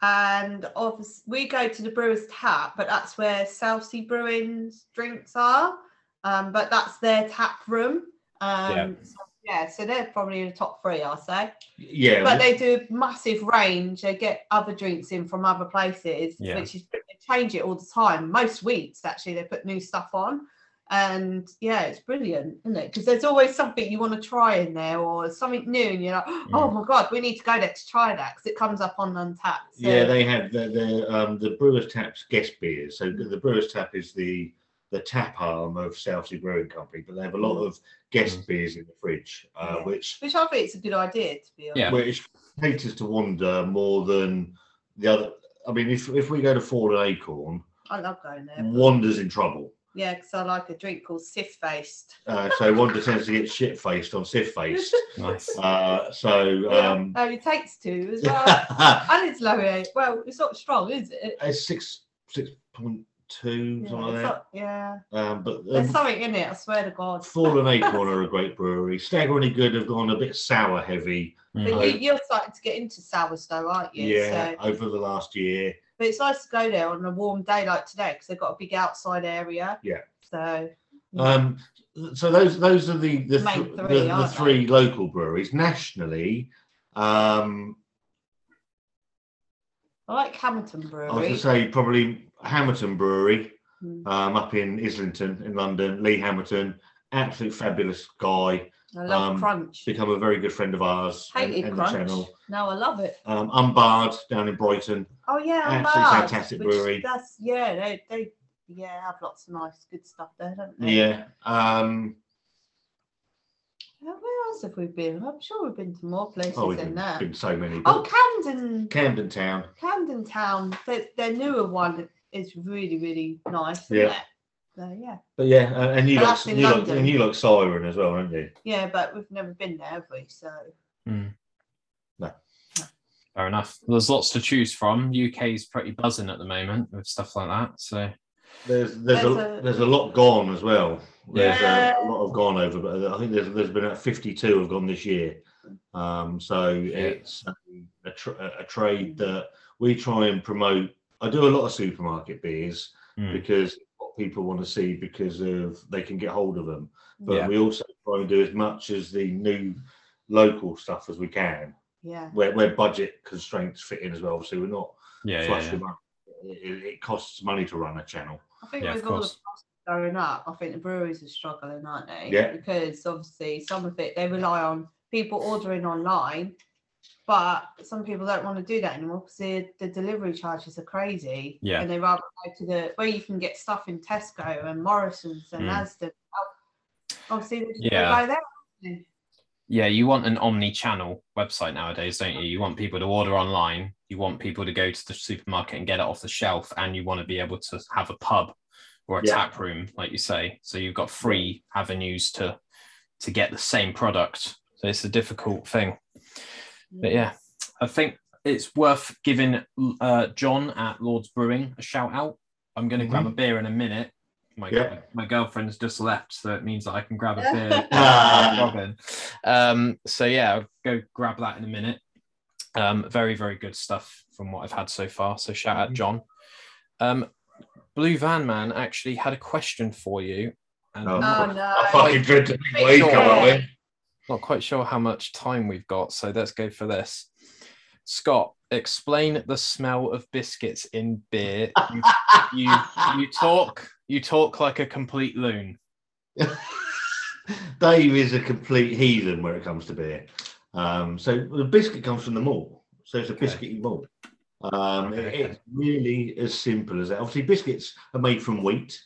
Speaker 3: And obviously, we go to the Brewers Tap, but that's where Southsea Brewing's drinks are. Um, but that's their tap room. Um,
Speaker 4: Yeah.
Speaker 3: so, yeah, so they're probably in the top three, I'll say.
Speaker 2: Yeah.
Speaker 3: But they do massive range. They get other drinks in from other places,
Speaker 4: Yeah.
Speaker 3: which is they change it all the time. Most weeks, actually, they put new stuff on, and yeah, it's brilliant, isn't it? Because there's always something you want to try in there, or something new, and you're like,
Speaker 4: Mm.
Speaker 3: oh my god, we need to go there to try that because it comes up on Untappd. So,
Speaker 2: yeah, they have the the um, the Brewers Tap's guest beers. So the Brewers Tap is the the tap arm of Southsea Brewing Company, but they have a lot of guest beers in the fridge, uh,
Speaker 3: Yeah.
Speaker 2: which
Speaker 3: which I think it's a good idea to be honest.
Speaker 4: Yeah.
Speaker 2: which caters to Wanda more than the other. I mean, if if we go to Fallen Acorn,
Speaker 3: I love going there.
Speaker 2: Wanda's in trouble.
Speaker 3: Yeah, because I like a drink called Sif Faced.
Speaker 2: Uh, so Wanda tends to get shit faced on Sif faced.
Speaker 4: Nice.
Speaker 2: Uh, so um,
Speaker 3: oh, it takes two as well. and it's low A. Well, it's not strong, is it?
Speaker 2: it's six six point two
Speaker 3: Yeah,
Speaker 2: something
Speaker 3: it's
Speaker 2: like
Speaker 3: not- yeah.
Speaker 2: Um, but
Speaker 3: There's
Speaker 2: um,
Speaker 3: something in it, I swear to God.
Speaker 2: Fallen Acorn are a great brewery. Staggeringly Good have gone a bit sour heavy.
Speaker 3: But
Speaker 4: Mm.
Speaker 3: you, you're starting to get into sours though, aren't you?
Speaker 2: Yeah,
Speaker 3: So,
Speaker 2: over the last year.
Speaker 3: but it's nice to go there on a warm day like today because they've got a big outside area.
Speaker 2: Yeah.
Speaker 3: So
Speaker 2: Um, so those those are the the,
Speaker 3: Main
Speaker 2: th-
Speaker 3: three,
Speaker 2: the, the
Speaker 3: aren't
Speaker 2: three local breweries. Nationally, um,
Speaker 3: I like Hammerton Brewery,
Speaker 2: I was
Speaker 3: Brewery.
Speaker 2: going to say probably Hammerton Brewery
Speaker 3: Mm.
Speaker 2: um, up in Islington in London. Lee Hammerton, absolute fabulous guy.
Speaker 3: I love
Speaker 2: um,
Speaker 3: Crunch.
Speaker 2: Become a very good friend of ours and,
Speaker 3: Hated
Speaker 2: and the
Speaker 3: Crunch.
Speaker 2: channel.
Speaker 3: No, I love it.
Speaker 2: Um, Unbarred down in Brighton.
Speaker 3: Oh yeah,
Speaker 2: Absolutely
Speaker 3: mad,
Speaker 2: fantastic brewery.
Speaker 3: That's yeah, they they yeah have lots of nice good stuff there, don't they?
Speaker 2: Yeah. Um,
Speaker 3: Where else have we been? I'm sure we've been to more places
Speaker 2: oh,
Speaker 3: than
Speaker 2: been,
Speaker 3: that.
Speaker 2: been so many.
Speaker 3: Oh, Camden,
Speaker 2: Camden Town.
Speaker 3: Camden Town. Their, their newer one is really really nice. Isn't
Speaker 2: Yeah.
Speaker 3: It? So yeah,
Speaker 2: But yeah, uh, and you
Speaker 3: But
Speaker 2: like
Speaker 3: that's in
Speaker 2: you like
Speaker 3: London.
Speaker 2: and you like Siren as well, don't you?
Speaker 3: yeah, but we've never been there, have we? So
Speaker 4: Mm.
Speaker 2: No.
Speaker 4: Fair enough. There's lots to choose from. UK's pretty buzzing at the moment with stuff like that. So
Speaker 2: There's there's,
Speaker 3: There's
Speaker 2: a,
Speaker 3: a-
Speaker 2: there's a lot gone as well. There's
Speaker 3: Yeah.
Speaker 2: a, a lot of gone over, but I think there's there's been at 52 have gone this year. Um, so it's a, tr- a trade that we try and promote. I do a lot of supermarket beers
Speaker 4: mm,
Speaker 2: because what people want to see because of they can get hold of them. But
Speaker 4: Yeah.
Speaker 2: we also try and do as much as the new local stuff as we can,
Speaker 3: yeah,
Speaker 2: where where budget constraints fit in as well. Obviously, we're not
Speaker 4: yeah, yeah,
Speaker 2: flush
Speaker 4: yeah.
Speaker 2: with money. It, it costs money to run a channel.
Speaker 3: I think
Speaker 4: Yeah, of
Speaker 3: with all the costs going up, I think the breweries are struggling, aren't they?
Speaker 2: Yeah.
Speaker 3: Because obviously some of it they rely on people ordering online, but some people don't want to do that anymore because the, the delivery charges are crazy.
Speaker 4: Yeah.
Speaker 3: And they rather go to the where you can get stuff in Tesco and Morrison's and
Speaker 4: Mm.
Speaker 3: Asda. Obviously, they just
Speaker 4: Yeah.
Speaker 3: go there.
Speaker 4: Yeah, you want an omni-channel website nowadays, don't you? You want people to order online, you want people to go to the supermarket and get it off the shelf, and you want to be able to have a pub or a
Speaker 2: Yeah.
Speaker 4: tap room, like you say. So you've got three avenues to to get the same product. So it's a difficult thing. But yeah, I think it's worth giving uh, John at Lord's Brewing a shout out. I'm going to grab a beer in a minute, My,
Speaker 2: Yeah.
Speaker 4: my girlfriend's just left, so it means that I can grab a beer. Robin. Um, so yeah, I'll go grab that in a minute. Um, very, very good stuff from what I've had so far. So shout out
Speaker 2: Mhm.
Speaker 4: John. Um, Blue Van Man actually had a question for you. And
Speaker 2: Oh.
Speaker 3: Oh no.
Speaker 2: I fucking dread to think what he's
Speaker 3: Sure.
Speaker 2: coming up with.
Speaker 4: Not quite sure how much time we've got, so let's go for this. Scott, explain the smell of biscuits in beer. You, you, you talk you talk like a complete loon.
Speaker 2: Dave is a complete heathen when it comes to beer. Um, so the biscuit comes from the malt, so it's a
Speaker 4: Okay.
Speaker 2: biscuity malt. Um,
Speaker 4: Okay.
Speaker 2: It's really as simple as that. Obviously, biscuits are made from wheat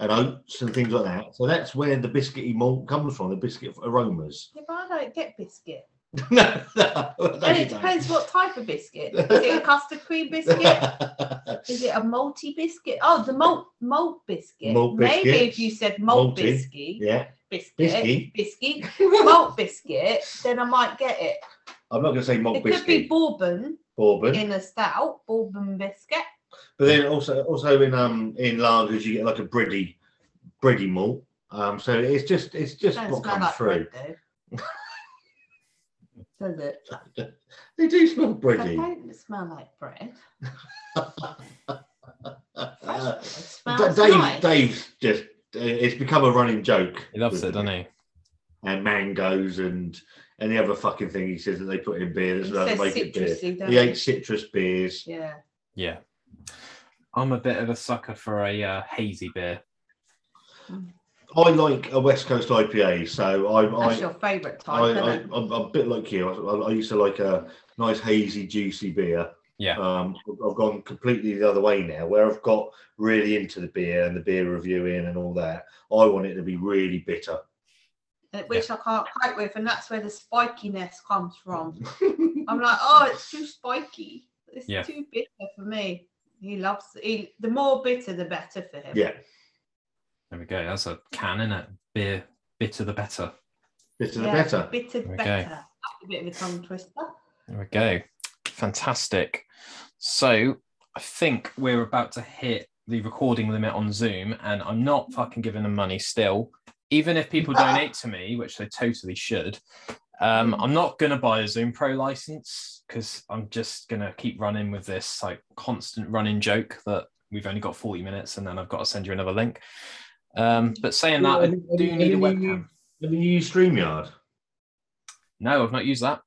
Speaker 2: and oats and things like that. So that's where the biscuity malt comes from, the biscuit aromas.
Speaker 3: Yeah, but I don't get biscuit.
Speaker 2: no, no,
Speaker 3: And it depends what type of biscuit. Is it a custard cream biscuit? Is it a malty biscuit? Oh, the malt malt biscuit.
Speaker 2: Malt
Speaker 3: Maybe if you said malt
Speaker 2: Malty.
Speaker 3: biscuit,
Speaker 2: yeah,
Speaker 3: biscuit,
Speaker 2: Biscuit.
Speaker 3: biscuit, malt biscuit, then I might get it.
Speaker 2: I'm not going to say malt
Speaker 3: It could be bourbon
Speaker 2: bourbon.
Speaker 3: in a stout, bourbon biscuit.
Speaker 2: But then also also in um in lagers you get like a bready bready malt. Um so it's just it's just
Speaker 3: Don't
Speaker 2: what
Speaker 3: smell
Speaker 2: comes
Speaker 3: like
Speaker 2: through.
Speaker 3: bread though. Does it?
Speaker 2: They do smell
Speaker 3: They
Speaker 2: bready.
Speaker 3: don't smell like bread. Fresh
Speaker 2: Uh,
Speaker 3: bread
Speaker 2: D-
Speaker 3: smells
Speaker 2: Dave
Speaker 3: nice.
Speaker 2: Dave's just uh, it's become a running joke.
Speaker 4: He loves it, doesn't he?
Speaker 2: And mangoes and any other fucking thing he says that they put in beer that's
Speaker 3: He
Speaker 2: not
Speaker 3: says
Speaker 2: make it beer.
Speaker 3: citrusy, don't
Speaker 2: He
Speaker 3: he?
Speaker 2: hates citrus beers.
Speaker 3: Yeah.
Speaker 4: Yeah. I'm a bit of a sucker for a uh, hazy beer.
Speaker 2: I like a West Coast IPA, so I I,
Speaker 3: That's your favourite type,
Speaker 2: I,
Speaker 3: isn't
Speaker 2: I,
Speaker 3: it?
Speaker 2: I'm a bit like you. I, I used to like a nice hazy, juicy beer.
Speaker 4: Yeah.
Speaker 2: Um, I've gone completely the other way now, where I've got really into the beer and the beer reviewing and all that. I want it to be really bitter.
Speaker 3: Uh, Which I can't cope with, and that's where the spikiness comes from. I'm like, oh, it's too spiky. It's
Speaker 4: Yeah.
Speaker 3: too bitter for me. He loves he, the more bitter, the better for him.
Speaker 2: yeah,
Speaker 4: There we go. That's a can, in it? Beer, bitter the better.
Speaker 2: bitter the
Speaker 3: Yeah,
Speaker 2: better.
Speaker 3: Bitter,
Speaker 4: we go.
Speaker 3: better. That's a bit of a tongue twister.
Speaker 4: There we go. Fantastic. So I think we're about to hit the recording limit on Zoom, and I'm not fucking giving them money still. Even if people donate to me, which they totally should, um, I'm not gonna buy a Zoom Pro license because I'm just gonna keep running with this like constant running joke that we've only got 40 minutes and then I've got to send you another link. Um, but saying that, I
Speaker 2: Have you-
Speaker 4: do need a
Speaker 2: you-
Speaker 4: webcam.
Speaker 2: Have you used StreamYard?
Speaker 4: No, I've not used that.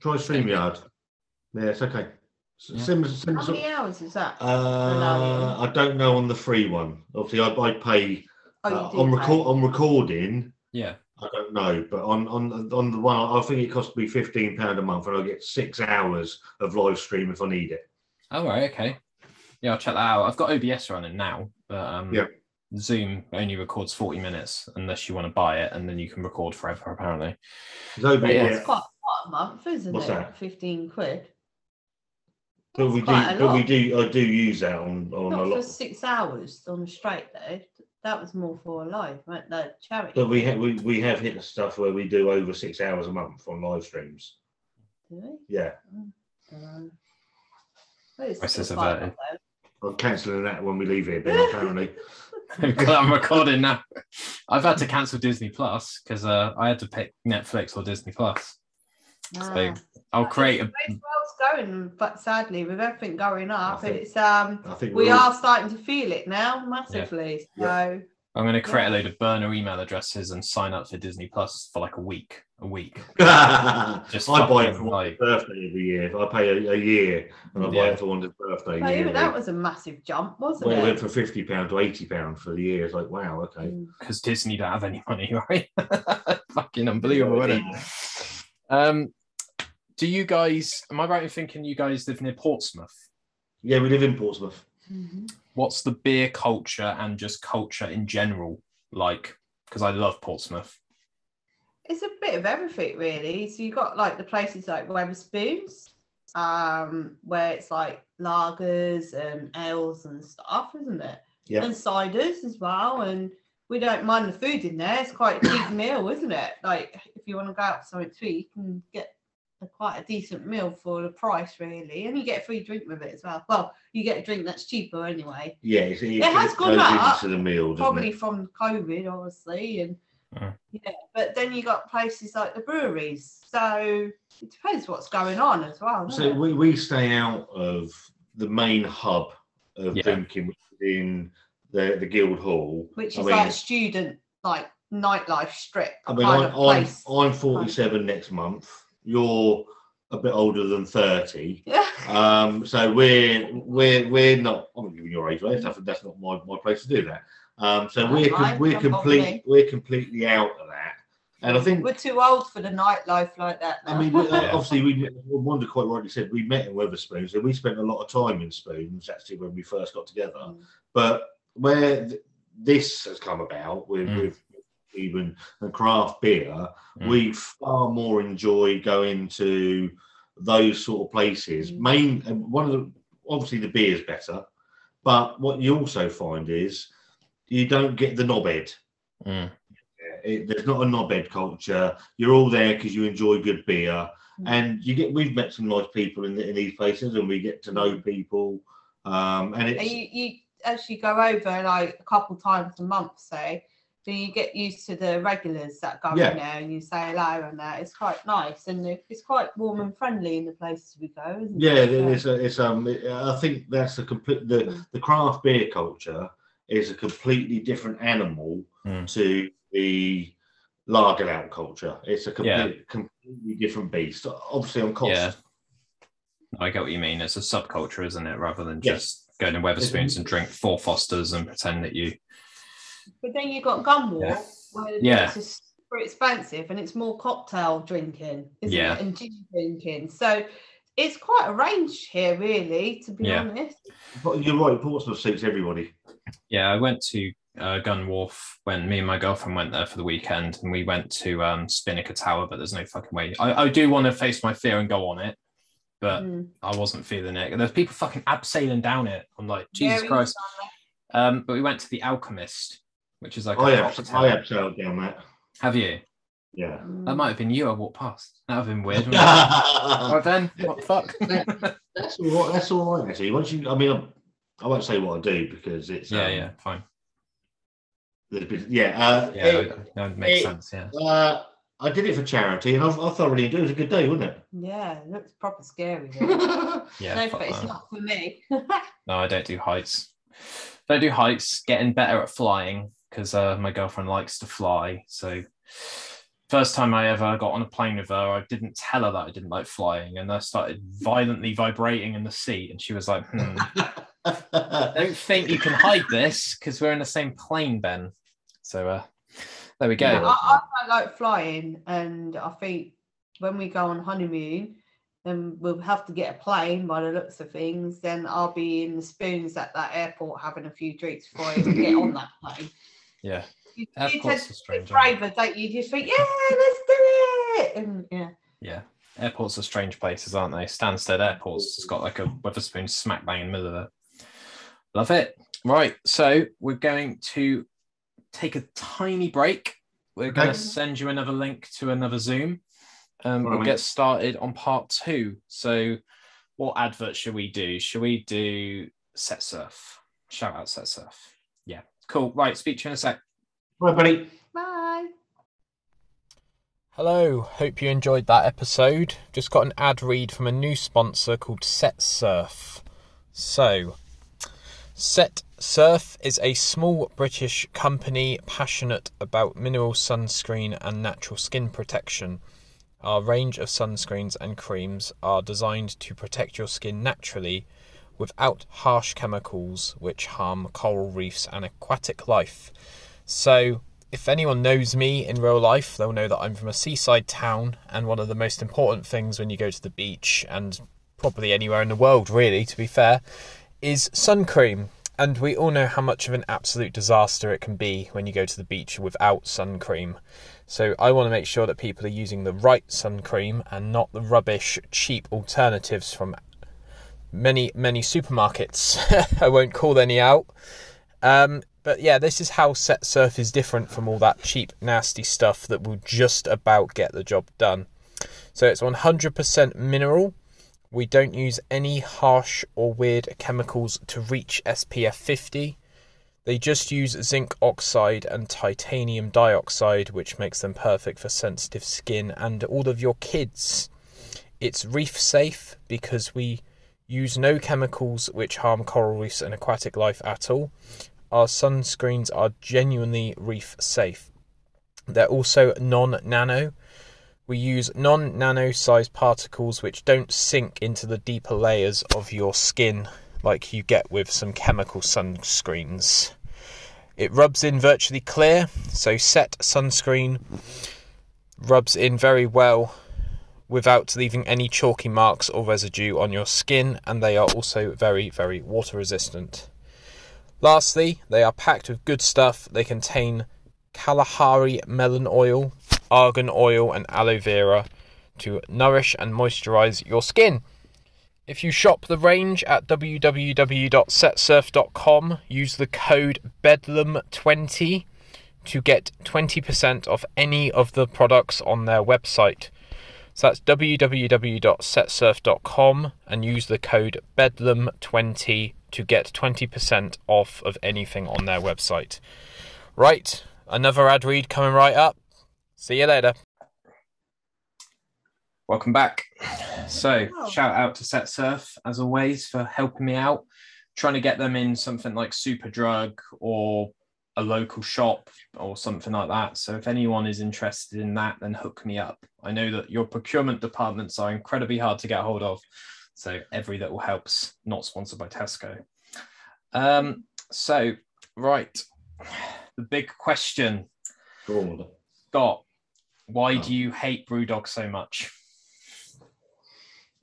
Speaker 2: Try StreamYard. Yeah, it's okay. S-
Speaker 4: Yeah.
Speaker 2: Sim, sim,
Speaker 3: How
Speaker 2: sim-
Speaker 3: many hours is that?
Speaker 2: uh, I don't know on the free one. Obviously, I, I pay
Speaker 3: Oh, you
Speaker 2: uh, on
Speaker 3: pay.
Speaker 2: record on recording.
Speaker 4: Yeah.
Speaker 2: I don't know, but on on on the one, I think it cost me fifteen pound a month, and I get six hours of live stream if I need it.
Speaker 4: Oh, right, okay. Yeah, I'll check that out. I've got OBS running now, but um,
Speaker 2: Yeah.
Speaker 4: Zoom only records 40 minutes unless you want to buy it, and then you can record forever, apparently.
Speaker 2: So,
Speaker 4: But yeah.
Speaker 3: It's quite, quite a month, isn't
Speaker 2: What's
Speaker 3: it?
Speaker 2: that?
Speaker 3: Fifteen quid.
Speaker 2: but we do, but we do, I do use that on on a
Speaker 3: Not for
Speaker 2: lot.
Speaker 3: six hours on straight though. That was more for a live, right? No charity.
Speaker 2: But we have we, we have hit the stuff where we do over six hours a month on live streams.
Speaker 3: Do we?
Speaker 2: Yeah,
Speaker 3: Um, well, it's
Speaker 4: Prices
Speaker 3: still
Speaker 4: that,
Speaker 3: a lot, though.
Speaker 2: I'm cancelling that when we leave here. Ben, apparently.
Speaker 4: I'm recording now. I've had to cancel Disney Plus because uh, I had to pick Netflix or Disney Plus. So
Speaker 3: Ah.
Speaker 4: I'll create a.
Speaker 3: The way the world's going, but sadly, with everything going up,
Speaker 2: think-
Speaker 3: it's um we
Speaker 2: we're all-
Speaker 3: are starting to feel it now massively.
Speaker 2: Yeah.
Speaker 3: So
Speaker 4: I'm going to create a load of burner email addresses and sign up for Disney Plus for like a week. A week. Just
Speaker 2: I buy it for my
Speaker 4: like-
Speaker 2: birthday every year. I pay a, a year and I buy it for one's birthday.
Speaker 3: but even
Speaker 2: yearly.
Speaker 3: that was a massive jump, wasn't
Speaker 2: Well, it
Speaker 3: it?
Speaker 2: went from fifty pound to eighty pound for the year. It's like wow, okay.
Speaker 3: Mm.
Speaker 4: because Disney don't have any money, right? Fucking unbelievable, isn't it? Um, do you guys? Am I right in thinking you guys live near Portsmouth?
Speaker 2: Yeah, we live in Portsmouth.
Speaker 3: Mhm.
Speaker 4: What's the beer culture and just culture in general like? Because I love Portsmouth.
Speaker 3: It's a bit of everything, really. So you've got like the places like Wetherspoons, um, where it's like lagers and ales and stuff, isn't it?
Speaker 2: Yeah.
Speaker 3: And ciders as well. And we don't mind the food in there. It's quite a cheap meal, isn't it? Like if you want to go out for something to eat, you can get a quite a decent meal for the price, really, and you get a free drink with it as well. Well, you get a drink that's cheaper anyway.
Speaker 2: Yeah, it's, it,
Speaker 3: has gone up,
Speaker 2: into the meal,
Speaker 3: Probably
Speaker 2: it?
Speaker 3: from COVID, obviously, and
Speaker 4: Mm.
Speaker 3: yeah. But then you got places like the breweries, so it depends what's going on as well.
Speaker 2: So
Speaker 3: it?
Speaker 2: we, we stay out of the main hub of
Speaker 4: Yeah.
Speaker 2: drinking, which in the, the Guild Hall.
Speaker 3: Which
Speaker 2: I
Speaker 3: is
Speaker 2: mean,
Speaker 3: like student, like nightlife strip
Speaker 2: I mean,
Speaker 3: kind
Speaker 2: I,
Speaker 3: of
Speaker 2: I'm,
Speaker 3: place.
Speaker 2: I'm 47 next month. You're a bit older than 30.
Speaker 3: Yeah.
Speaker 2: Um, so we're we're we're not. I'm not giving your age away. That's, that's not my, my place to do that. Um, so we're com- we're
Speaker 3: don't
Speaker 2: complete we're completely out of that. And I think
Speaker 3: We're too old for the nightlife like that.
Speaker 2: I mean, uh,
Speaker 4: Yeah.
Speaker 2: obviously, we Wanda quite rightly said we met in Wetherspoons, and we spent a lot of time in Spoons actually when we first got together.
Speaker 3: Mm.
Speaker 2: But where th- this has come about with,
Speaker 4: Mm.
Speaker 2: with even and craft beer,
Speaker 4: Mm.
Speaker 2: we far more enjoy going to those sort of places.
Speaker 3: Mm.
Speaker 2: Main one of the obviously the beer's better, but what you also find is you don't get the knobhead.
Speaker 4: Mm.
Speaker 2: It, there's not a knobhead culture. You're all there because you enjoy good beer,
Speaker 3: Mm.
Speaker 2: and you get. We've met some nice people in, the, in these places, and we get to know people. Um, and
Speaker 3: And you, you actually go over like a couple times a month, say, so you get used to the regulars that go
Speaker 2: Yeah.
Speaker 3: in there and you say hello and that. It's quite nice and it's quite warm and friendly in the places we go, isn't
Speaker 2: yeah,
Speaker 3: it?
Speaker 2: it is. A, it's um. I think that's a complete. The the craft beer culture is a completely different animal
Speaker 4: Mm.
Speaker 2: to the lager out culture. It's a complete,
Speaker 4: Yeah.
Speaker 2: completely different beast. Obviously, on cost.
Speaker 4: Yeah. I get what you mean. It's a subculture, isn't it? Rather than
Speaker 2: Yeah.
Speaker 4: just go to Wetherspoons and drink four Fosters and pretend that you.
Speaker 3: But then you've got Gunwharf,
Speaker 4: Yeah.
Speaker 3: where
Speaker 4: Yeah.
Speaker 3: it's just super expensive and it's more cocktail drinking, isn't
Speaker 4: Yeah.
Speaker 3: it? And gin drinking. So it's quite a range here, really, to be
Speaker 4: Yeah.
Speaker 3: honest.
Speaker 2: But you're right. Portsmouth suits everybody.
Speaker 4: Yeah, I went to uh, Gunwharf when me and my girlfriend went there for the weekend, and we went to um, Spinnaker Tower, but there's no fucking way. I, I do want to face my fear and go on it, but
Speaker 3: Mm.
Speaker 4: I wasn't feeling it. There's people fucking abseiling down it. I'm like, Jesus
Speaker 3: Very
Speaker 4: Christ. Um, but we went to the Alchemist, which is like a
Speaker 2: I have.
Speaker 4: cocktail.
Speaker 2: I have sailed down that.
Speaker 4: Have you?
Speaker 2: Yeah.
Speaker 4: That might have been you. I walked past. That would have been weird. wouldn't? Right then, what the fuck?
Speaker 2: That's all right. That's all right. Actually, once you, I mean, I'm, I won't say what I do because it's
Speaker 4: yeah,
Speaker 2: um,
Speaker 4: yeah, fine.
Speaker 2: there's been- yeah. Uh,
Speaker 4: Yeah,
Speaker 2: it-
Speaker 4: that makes
Speaker 2: it-
Speaker 4: sense. Yeah.
Speaker 2: uh, I did it for charity, and I, I thoroughly enjoyed it. It was a good day, wasn't it?
Speaker 3: Yeah, it looks proper scary.
Speaker 4: Yeah.
Speaker 3: no, but it's
Speaker 4: that.
Speaker 3: not for me.
Speaker 4: No, I don't do heights. Don't do heights. Getting better at flying because uh, my girlfriend likes to fly. So, first time I ever got on a plane with her, I didn't tell her that I didn't like flying, and I started violently vibrating in the seat, and she was like, "Hmm, I don't think you can hide this because we're in the same plane, Ben." So, uh, there we go.
Speaker 3: I, I don't like flying, and I think when we go on honeymoon, then we'll have to get a plane by the looks of things. Then I'll be in the spoons at that airport having a few drinks before I even get on that plane.
Speaker 4: Yeah,
Speaker 3: You,
Speaker 4: Airports
Speaker 3: you tend
Speaker 4: are
Speaker 3: to be
Speaker 4: strange, aren't
Speaker 3: braver, don't you? You just think, yeah, let's do it. And yeah,
Speaker 4: yeah. Airports are strange places, aren't they? Stansted Airport's it's got like a Wetherspoon smack bang in the middle of it. Love it. Right, so we're going to take a tiny break. We're going to send you another link to another Zoom. Um, we'll
Speaker 2: right,
Speaker 4: get started on part two. So, what advert should we do? Should we do Set Surf? Shout out Set Surf. Yeah, cool. Right, speak to you in a sec.
Speaker 2: Bye, buddy.
Speaker 3: bye.
Speaker 1: Hello, hope you enjoyed that episode. Just got an ad read from a new sponsor called Set Surf. So, Set Surf is a small British company passionate about mineral sunscreen and natural skin protection. Our range of sunscreens and creams are designed to protect your skin naturally without harsh chemicals which harm coral reefs and aquatic life. So, if anyone knows me in real life, they'll know that I'm from a seaside town, and one of the most important things when you go to the beach, and probably anywhere in the world, really, to be fair, is sun cream. And we all know how much of an absolute disaster it can be when you go to the beach without sun cream. So I want to make sure that people are using the right sun cream and not the rubbish, cheap alternatives from many, many supermarkets. I won't call any out. Um, but yeah, this is how Set Surf is different from all that cheap, nasty stuff that will just about get the job done. So it's 100% mineral. We don't use any harsh or weird chemicals to reach SPF 50. They just use zinc oxide and titanium dioxide, which makes them perfect for sensitive skin and all of your kids. It's reef safe because we use no chemicals which harm coral reefs and aquatic life at all. Our sunscreens are genuinely reef safe. They're also non nano. We use non nano sized particles which don't sink into the deeper layers of your skin like you get with some chemical sunscreens. It rubs in virtually clear, so set sunscreen rubs in very well without leaving any chalky marks or residue on your skin, and they are also very, very water resistant. Lastly, they are packed with good stuff. They contain Kalahari melon oil, argan oil, and aloe vera to nourish and moisturize your skin. If you shop the range at www.setsurf.com, use the code BEDLAM20 to get 20% off any of the products on their website. So that's www.setsurf.com and use the code BEDLAM20 to get 20% off of anything on their website. Right, another ad read coming right up. See you later.
Speaker 4: Welcome back. So,
Speaker 3: Oh.
Speaker 4: shout out to Set Surf as always for helping me out, trying to get them in something like Superdrug or a local shop or something like that. So, if anyone is interested in that, then hook me up. I know that your procurement departments are incredibly hard to get hold of. So, every little helps. Not sponsored by Tesco. Um, so, right. The big question,
Speaker 2: Go.
Speaker 4: Scott, why
Speaker 2: Oh.
Speaker 4: do you hate Brewdog so much?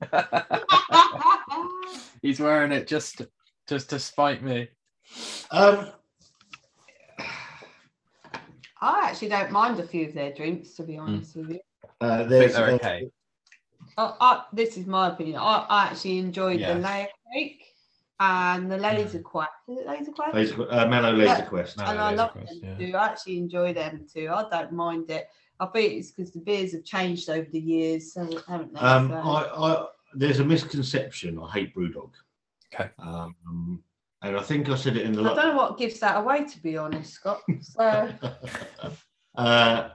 Speaker 4: He's wearing it just just to spite me.
Speaker 2: Um,
Speaker 3: I actually don't mind a few of their drinks, to be honest with you.
Speaker 2: uh,
Speaker 4: I think
Speaker 2: there's,
Speaker 4: they're
Speaker 2: uh,
Speaker 4: okay.
Speaker 3: I, I, this is my opinion. I, I actually enjoyed
Speaker 4: Yeah.
Speaker 3: the layer cake and the laser quest. Is it laser quest?
Speaker 2: Laser, uh, Mallow Laser
Speaker 3: Yeah.
Speaker 2: Quest.
Speaker 4: No.
Speaker 3: and I love
Speaker 4: Quest,
Speaker 3: them
Speaker 4: yeah.
Speaker 3: too. I actually enjoy them too. I don't mind it. I think it's because the beers have changed over the years, so haven't they?
Speaker 2: Um,
Speaker 3: So-
Speaker 2: I, I, there's a misconception. I hate Brewdog.
Speaker 4: Okay.
Speaker 2: Um, and I think I said it in the.
Speaker 3: I
Speaker 2: lo-
Speaker 3: don't know what gives that away, to be honest, Scott. So
Speaker 2: uh,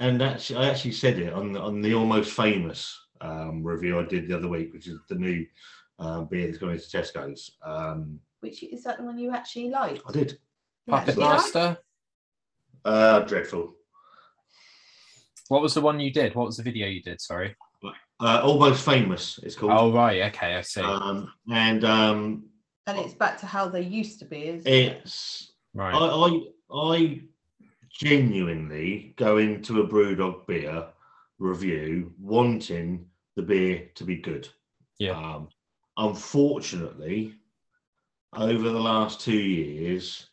Speaker 2: and actually, I actually said it on the, on the almost famous um, review I did the other week, which is the new uh, beer that's going into Tesco's. Um,
Speaker 3: which is that the one you actually like?
Speaker 2: I did.
Speaker 3: You
Speaker 4: Puppet
Speaker 3: actually like?
Speaker 4: Master.
Speaker 2: Uh, dreadful.
Speaker 4: What was the one you did? What was the video you did? Sorry.
Speaker 2: Uh, almost famous. It's called.
Speaker 4: Oh right, okay, I see.
Speaker 2: Um, and um,
Speaker 3: And it's back to how they used to be, isn't it?
Speaker 2: it's
Speaker 4: right.
Speaker 2: I, I I genuinely go into a BrewDog beer review wanting the beer to be good.
Speaker 4: Yeah.
Speaker 2: Um, unfortunately, over the last two years,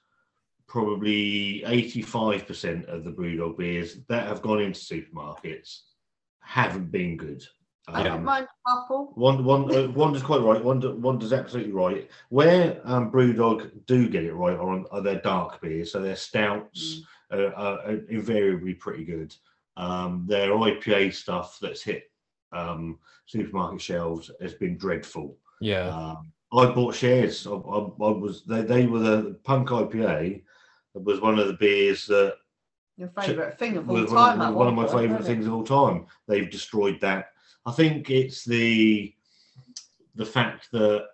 Speaker 2: probably 85% of the BrewDog beers that have gone into supermarkets haven't been good.
Speaker 3: I don't mind a couple.
Speaker 2: one, one, uh, Wanda's quite right. Wanda, Wanda's absolutely right. Where um, BrewDog do get it right are, on, are their dark beers, so their stouts uh, are invariably pretty good. Um, their IPA stuff that's hit um, supermarket shelves has been dreadful.
Speaker 4: yeah.
Speaker 2: Um, I bought shares. I, I, I was they, they were the Punk IPA. It was one of the beers that
Speaker 3: Your favourite thing of all
Speaker 2: was
Speaker 3: time.
Speaker 2: one, of, one of my favourite things of all time. They've destroyed that. I think it's the the fact that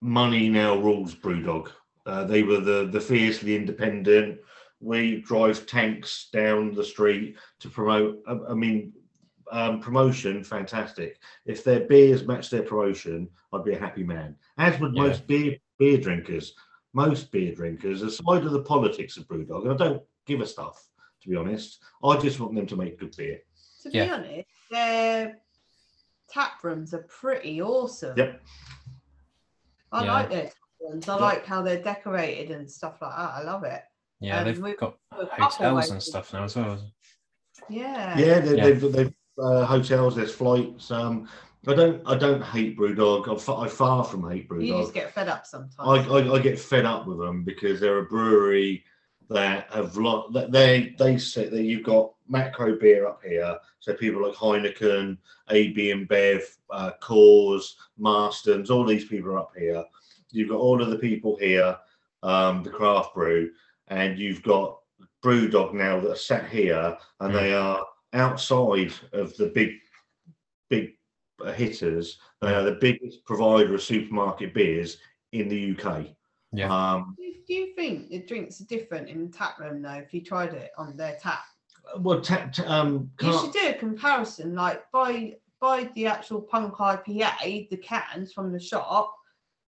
Speaker 2: money now rules BrewDog. Uh, they were the the fiercely independent. We drive tanks down the street to promote. I, I mean, um, promotion, fantastic. If their beers match their promotion, I'd be a happy man. As would
Speaker 4: Yeah.
Speaker 2: most beer beer drinkers. Most beer drinkers, aside of the politics of BrewDog, and I don't give a stuff to be honest. I just want them to make good beer.
Speaker 3: To be
Speaker 4: Yeah.
Speaker 3: honest, their tap rooms are pretty awesome.
Speaker 2: Yep.
Speaker 3: I
Speaker 4: Yeah.
Speaker 3: like their tap rooms. I
Speaker 2: Yep.
Speaker 3: like how they're decorated and stuff like that. I love it.
Speaker 4: Yeah,
Speaker 3: um,
Speaker 4: they've got hotels and stuff now as well.
Speaker 3: Yeah.
Speaker 2: Yeah, they,
Speaker 4: Yeah.
Speaker 2: they've they've uh, hotels. There's flights. Um, I don't I don't hate BrewDog. I, fa- I far from hate Brewdog.
Speaker 3: You just get fed up sometimes.
Speaker 2: I, I, I get fed up with them because they're a brewery that have lot that they they say that you've got macro beer up here. So people like Heineken, AB InBev, uh, Coors, Marston's, all these people are up here. You've got all of the people here, um, the craft brew, and you've got Brewdog now that are sat here, and they are outside of the big, big uh, hitters. They are the biggest provider of supermarket beers in the UK.
Speaker 4: Yeah.
Speaker 2: Um,
Speaker 3: Do you, do you think the drinks are different in the tap room though? If you tried it on their tap,
Speaker 2: well, ta- ta- um,
Speaker 3: you
Speaker 2: can't-
Speaker 3: should do a comparison. Like buy buy the actual punk IPA, the cans from the shop,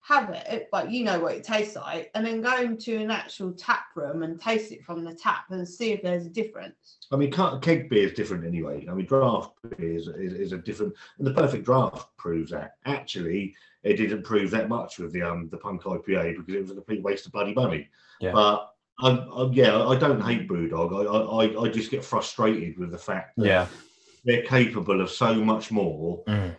Speaker 3: have it, but you know what it tastes like, and then go into an actual tap room and taste it from the tap and see if there's a difference.
Speaker 2: I mean, ca- keg beer is different anyway. I mean, draft beer is, is, is a different, and the perfect draft proves that. Actually, it didn't prove that much with the um the punk IPA because it was a complete waste of bloody money.
Speaker 4: Yeah.
Speaker 2: But um, um, yeah, I don't hate BrewDog. I, I I- I just get frustrated with the fact that
Speaker 4: Yeah.
Speaker 2: they're capable of so much more.
Speaker 4: Mm.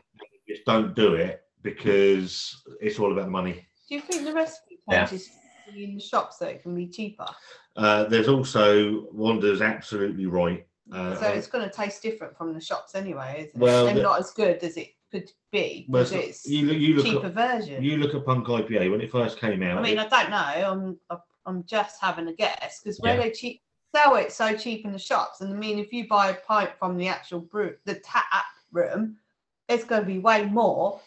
Speaker 2: Just don't do it because it's all about the money.
Speaker 3: Do you think the recipe
Speaker 4: Yeah.
Speaker 3: changes in the shop so it can be cheaper?
Speaker 2: Uh, there's also Wanda's absolutely right. Uh,
Speaker 3: so it's going to taste different from the shops anyway, isn't
Speaker 2: Well,
Speaker 3: it? And
Speaker 2: the-
Speaker 3: not as good as it could be because
Speaker 2: so
Speaker 3: it's
Speaker 2: you look, you look
Speaker 3: cheaper
Speaker 2: at,
Speaker 3: version.
Speaker 2: you look at Punk IPA when it first came out.
Speaker 3: I mean,
Speaker 2: it-
Speaker 3: I don't know. I'm I'm just having a guess because where
Speaker 4: Yeah.
Speaker 3: they cheap sell it so cheap in the shops, and I mean, if you buy a pint from the actual brew, the tap room, it's going to be way more.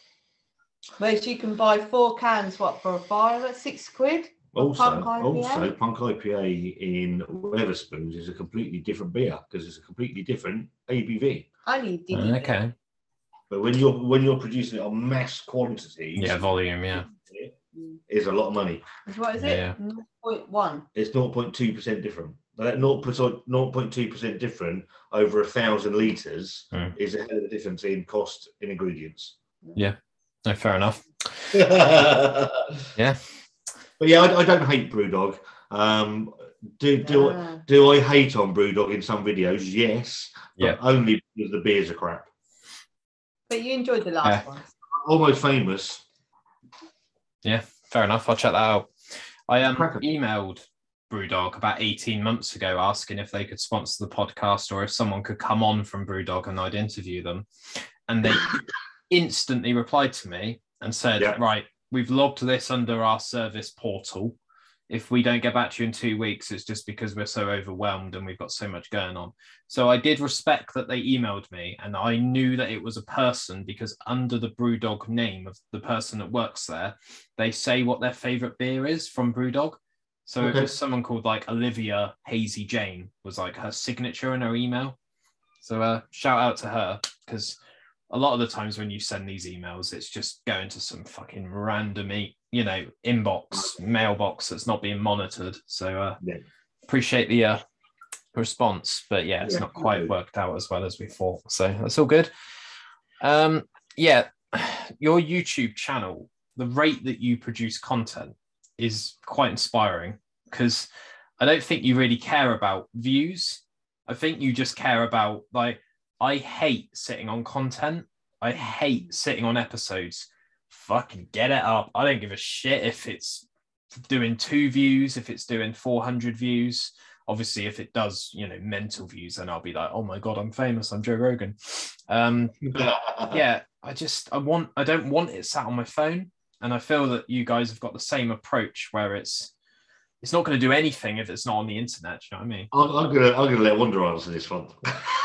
Speaker 3: Whereas you can buy four cans, what for a five, six quid?
Speaker 2: Also,
Speaker 3: Punk IPA?
Speaker 2: also, Punk IPA in Wetherspoons is a completely different beer because it's a completely different ABV.
Speaker 3: Only did
Speaker 4: Okay.
Speaker 2: But when you're when you're producing it on mass quantities,
Speaker 4: Yeah, volume. Yeah.
Speaker 2: It is a lot of money.
Speaker 3: What is it?
Speaker 4: Yeah.
Speaker 3: 0.1.
Speaker 2: It's 0.2 percent different. But that 0.2 percent different over a thousand liters
Speaker 4: Hmm.
Speaker 2: is a hell of a difference in cost in ingredients.
Speaker 4: No, fair enough.
Speaker 2: yeah. But yeah, I, I don't hate BrewDog. Um, do do I, do I hate on BrewDog in some videos? Yes. but
Speaker 4: Yeah.
Speaker 2: Only because the beers are crap.
Speaker 3: But you enjoyed the last one.
Speaker 2: Almost famous.
Speaker 4: Yeah, fair enough. I'll check that out. I um emailed Brewdog about 18 months ago asking if they could sponsor the podcast or if someone could come on from Brewdog and I'd interview them. And they instantly replied to me and said,
Speaker 2: Yeah.
Speaker 4: Right, we've logged this under our service portal. If we don't get back to you in two weeks, it's just because we're so overwhelmed and we've got so much going on. So I did respect that they emailed me and I knew that it was a person because under the Brewdog name of the person that works there, they say what their favorite beer is from Brewdog. So it was someone called like Olivia Hazy Jane was like her signature in her email. So uh, shout out to her because a lot of the times when you send these emails, it's just going to some fucking random, e- you know, inbox mailbox that's not being monitored. So uh,
Speaker 2: Yeah.
Speaker 4: appreciate the uh, response, but yeah, it's
Speaker 2: Yeah,
Speaker 4: not quite worked out as well as we thought. So that's all good. Um, yeah, your YouTube channel, the rate that you produce content is quite inspiring because I don't think you really care about views. I think you just care about like I hate sitting on content. I hate sitting on episodes. Fucking get it up. I don't give a shit if it's doing two views, if it's doing 400 views. Obviously, if it does, you know, mental views, then I'll be like, oh my God, I'm famous. I'm Joe Rogan. Um, yeah, I just I want I don't want it sat on my phone, and I feel that you guys have got the same approach where it's it's not going to do anything if it's not on the internet. Do you know what I mean?
Speaker 2: I'm, I'm gonna I'm gonna let Wanda answer this one.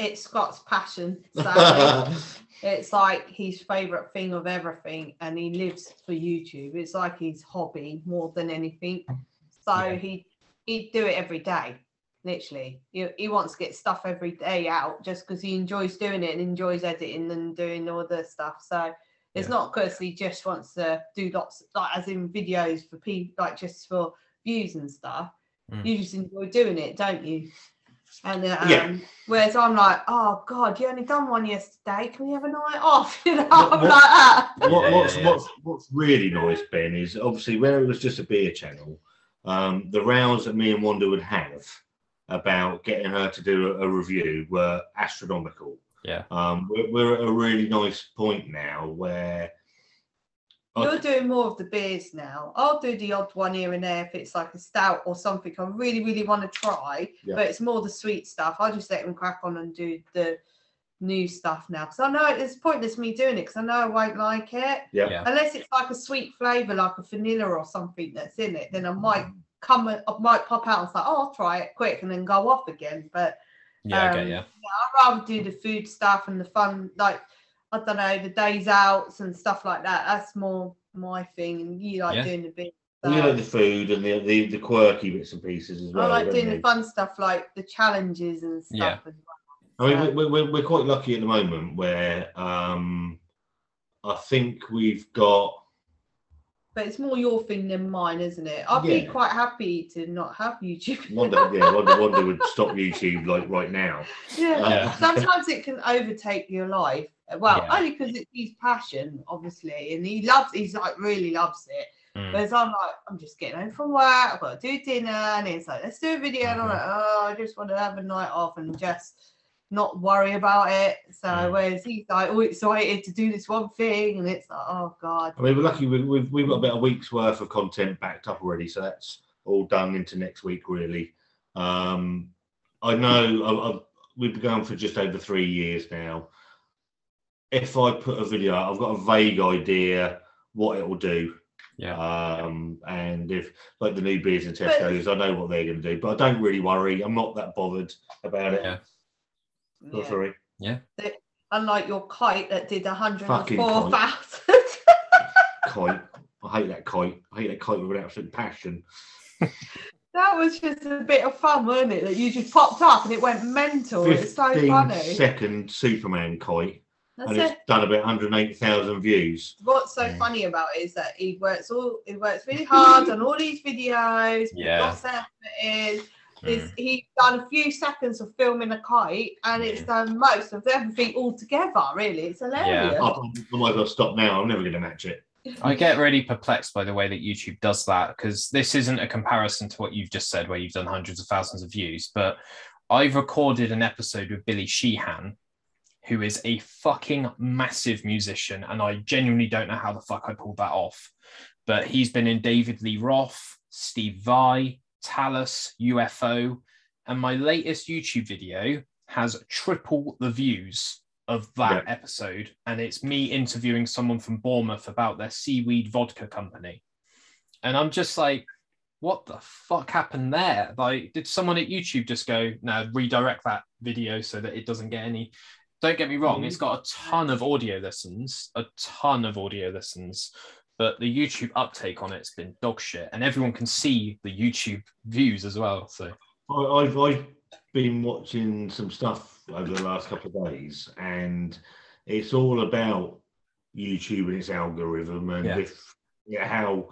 Speaker 3: It's Scott's passion. Sadly. it's like his favorite thing of everything and he lives for youtube it's like his hobby more than anything so
Speaker 4: Yeah.
Speaker 3: he he'd do it every day literally he, he wants to get stuff every day out just because he enjoys doing it and enjoys editing and doing all the stuff so it's
Speaker 4: Yeah.
Speaker 3: not because he just wants to do lots like as in videos for people like just for views and stuff
Speaker 4: Mm.
Speaker 3: you just enjoy doing it don't you and uh, um,
Speaker 2: Yeah.
Speaker 3: whereas I'm like, oh God, you only done one yesterday. Can we have a night off? You know,
Speaker 2: What-
Speaker 3: I'm
Speaker 2: what-
Speaker 3: like that.
Speaker 2: what,
Speaker 4: Yeah,
Speaker 2: what's
Speaker 4: yeah, yeah.
Speaker 2: what's what's really nice, Ben, is obviously where it was just a beer channel, um, the rows that me and Wanda would have about getting her to do a, a review were astronomical.
Speaker 4: Yeah.
Speaker 2: Um, we're, we're at a really nice point now where I-
Speaker 3: You're doing more of the beers now. I'll do the odd one here and there if it's like a stout or something I really, really want to try.
Speaker 2: Yeah.
Speaker 3: But it's more the sweet stuff. I just let them crack on and do the new stuff now because I know it's pointless me doing it because I know I won't like it
Speaker 2: Yeah.
Speaker 4: Yeah.
Speaker 3: unless it's like a sweet flavour, like a vanilla or something that's in it. Then I might come, I might pop out and say, "Oh, I'll try it quick," and then go off again. But
Speaker 4: Yeah, I get
Speaker 3: Um,
Speaker 4: you.
Speaker 3: I'd rather do the food stuff and the fun, like I don't know, the days outs and stuff like that. That's more my thing. And you like
Speaker 4: Yeah.
Speaker 3: doing the bit.
Speaker 2: We like the food and the, the the quirky bits and pieces as well.
Speaker 3: I
Speaker 2: like
Speaker 3: doing
Speaker 2: we?
Speaker 3: the fun stuff like the challenges and stuff.
Speaker 4: Yeah.
Speaker 3: as well.
Speaker 2: I mean, we- we- we're, we're quite lucky at the moment where um, I think we've got.
Speaker 3: But it's more your thing than mine, isn't it? I'd be
Speaker 2: Yeah.
Speaker 3: quite happy to not have YouTube.
Speaker 2: Wanda, yeah, Wanda, Wanda would stop YouTube like right now.
Speaker 3: yeah.
Speaker 4: Yeah.
Speaker 3: Sometimes it can overtake your life. Well,
Speaker 4: Yeah.
Speaker 3: only because it's his passion, obviously, and he loves. He's like really loves it.
Speaker 4: Mm.
Speaker 3: Whereas I'm like, I'm just getting home from work, I've got to do dinner, and it's like, let's do a video. And I'm
Speaker 4: Mhm.
Speaker 3: like, oh, I just want to have a night off and just not worry about it. So,
Speaker 4: Mm.
Speaker 3: whereas he's like, all excited to do this one thing, and it's like, oh, God.
Speaker 2: I mean, we're lucky. We, we've we've got about a week's worth of content backed up already, so that's all done into next week, really. Um, I know I've, I've, we've been going for just over three years now. If I put a video, out, I've got a vague idea what it will do.
Speaker 4: Yeah.
Speaker 2: Um, and if like the new beers and
Speaker 3: But-
Speaker 2: Tesco's, I know what they're going to do, but I don't really worry. I'm not that bothered about it.
Speaker 4: Yeah.
Speaker 2: Oh, sorry,
Speaker 3: Yeah.
Speaker 2: sorry.
Speaker 3: Unlike your kite that did
Speaker 2: Fucking
Speaker 3: 104,000.
Speaker 2: Kite. I hate that kite. I hate that kite with an absolute passion.
Speaker 3: that was just a bit of fun, wasn't it? That you just popped up and it went mental. It's so
Speaker 2: 15
Speaker 3: funny.
Speaker 2: second Superman kite,
Speaker 3: That's
Speaker 2: and
Speaker 3: it.
Speaker 2: it's done about 180,000 views.
Speaker 3: what's so funny about it is that he works all he works really hard on all these videos,
Speaker 4: Yeah.
Speaker 3: lots of effort in. Is
Speaker 4: Mm.
Speaker 3: he's done a few seconds of filming a kite and it's done most of everything all together, really. It's hilarious.
Speaker 2: I, I might as well stop now. I'm never going to match it.
Speaker 4: I get really perplexed by the way that YouTube does that because this isn't a comparison to what you've just said, where you've done hundreds of thousands of views. But I've recorded an episode with Billy Sheehan, who is a fucking massive musician, and I genuinely don't know how the fuck I pulled that off. But he's been in David Lee Roth, Steve Vai, Talas, UFO, and my latest YouTube video has triple the views of that episode, and it's me interviewing someone from Bournemouth about their seaweed vodka company. And I'm just like, what the fuck happened there? Like, did someone at YouTube just go, no, redirect that video so that it doesn't get any? Don't get me wrong, it's mm. got a ton of audio listens, a ton of audio listens, but the YouTube uptake on it's been dog shit, and everyone can see the YouTube views as well. So,
Speaker 2: I, I've, I've been watching some stuff over the last couple of days, and it's all about YouTube and its algorithm and
Speaker 4: Yeah.
Speaker 2: if yeah, how.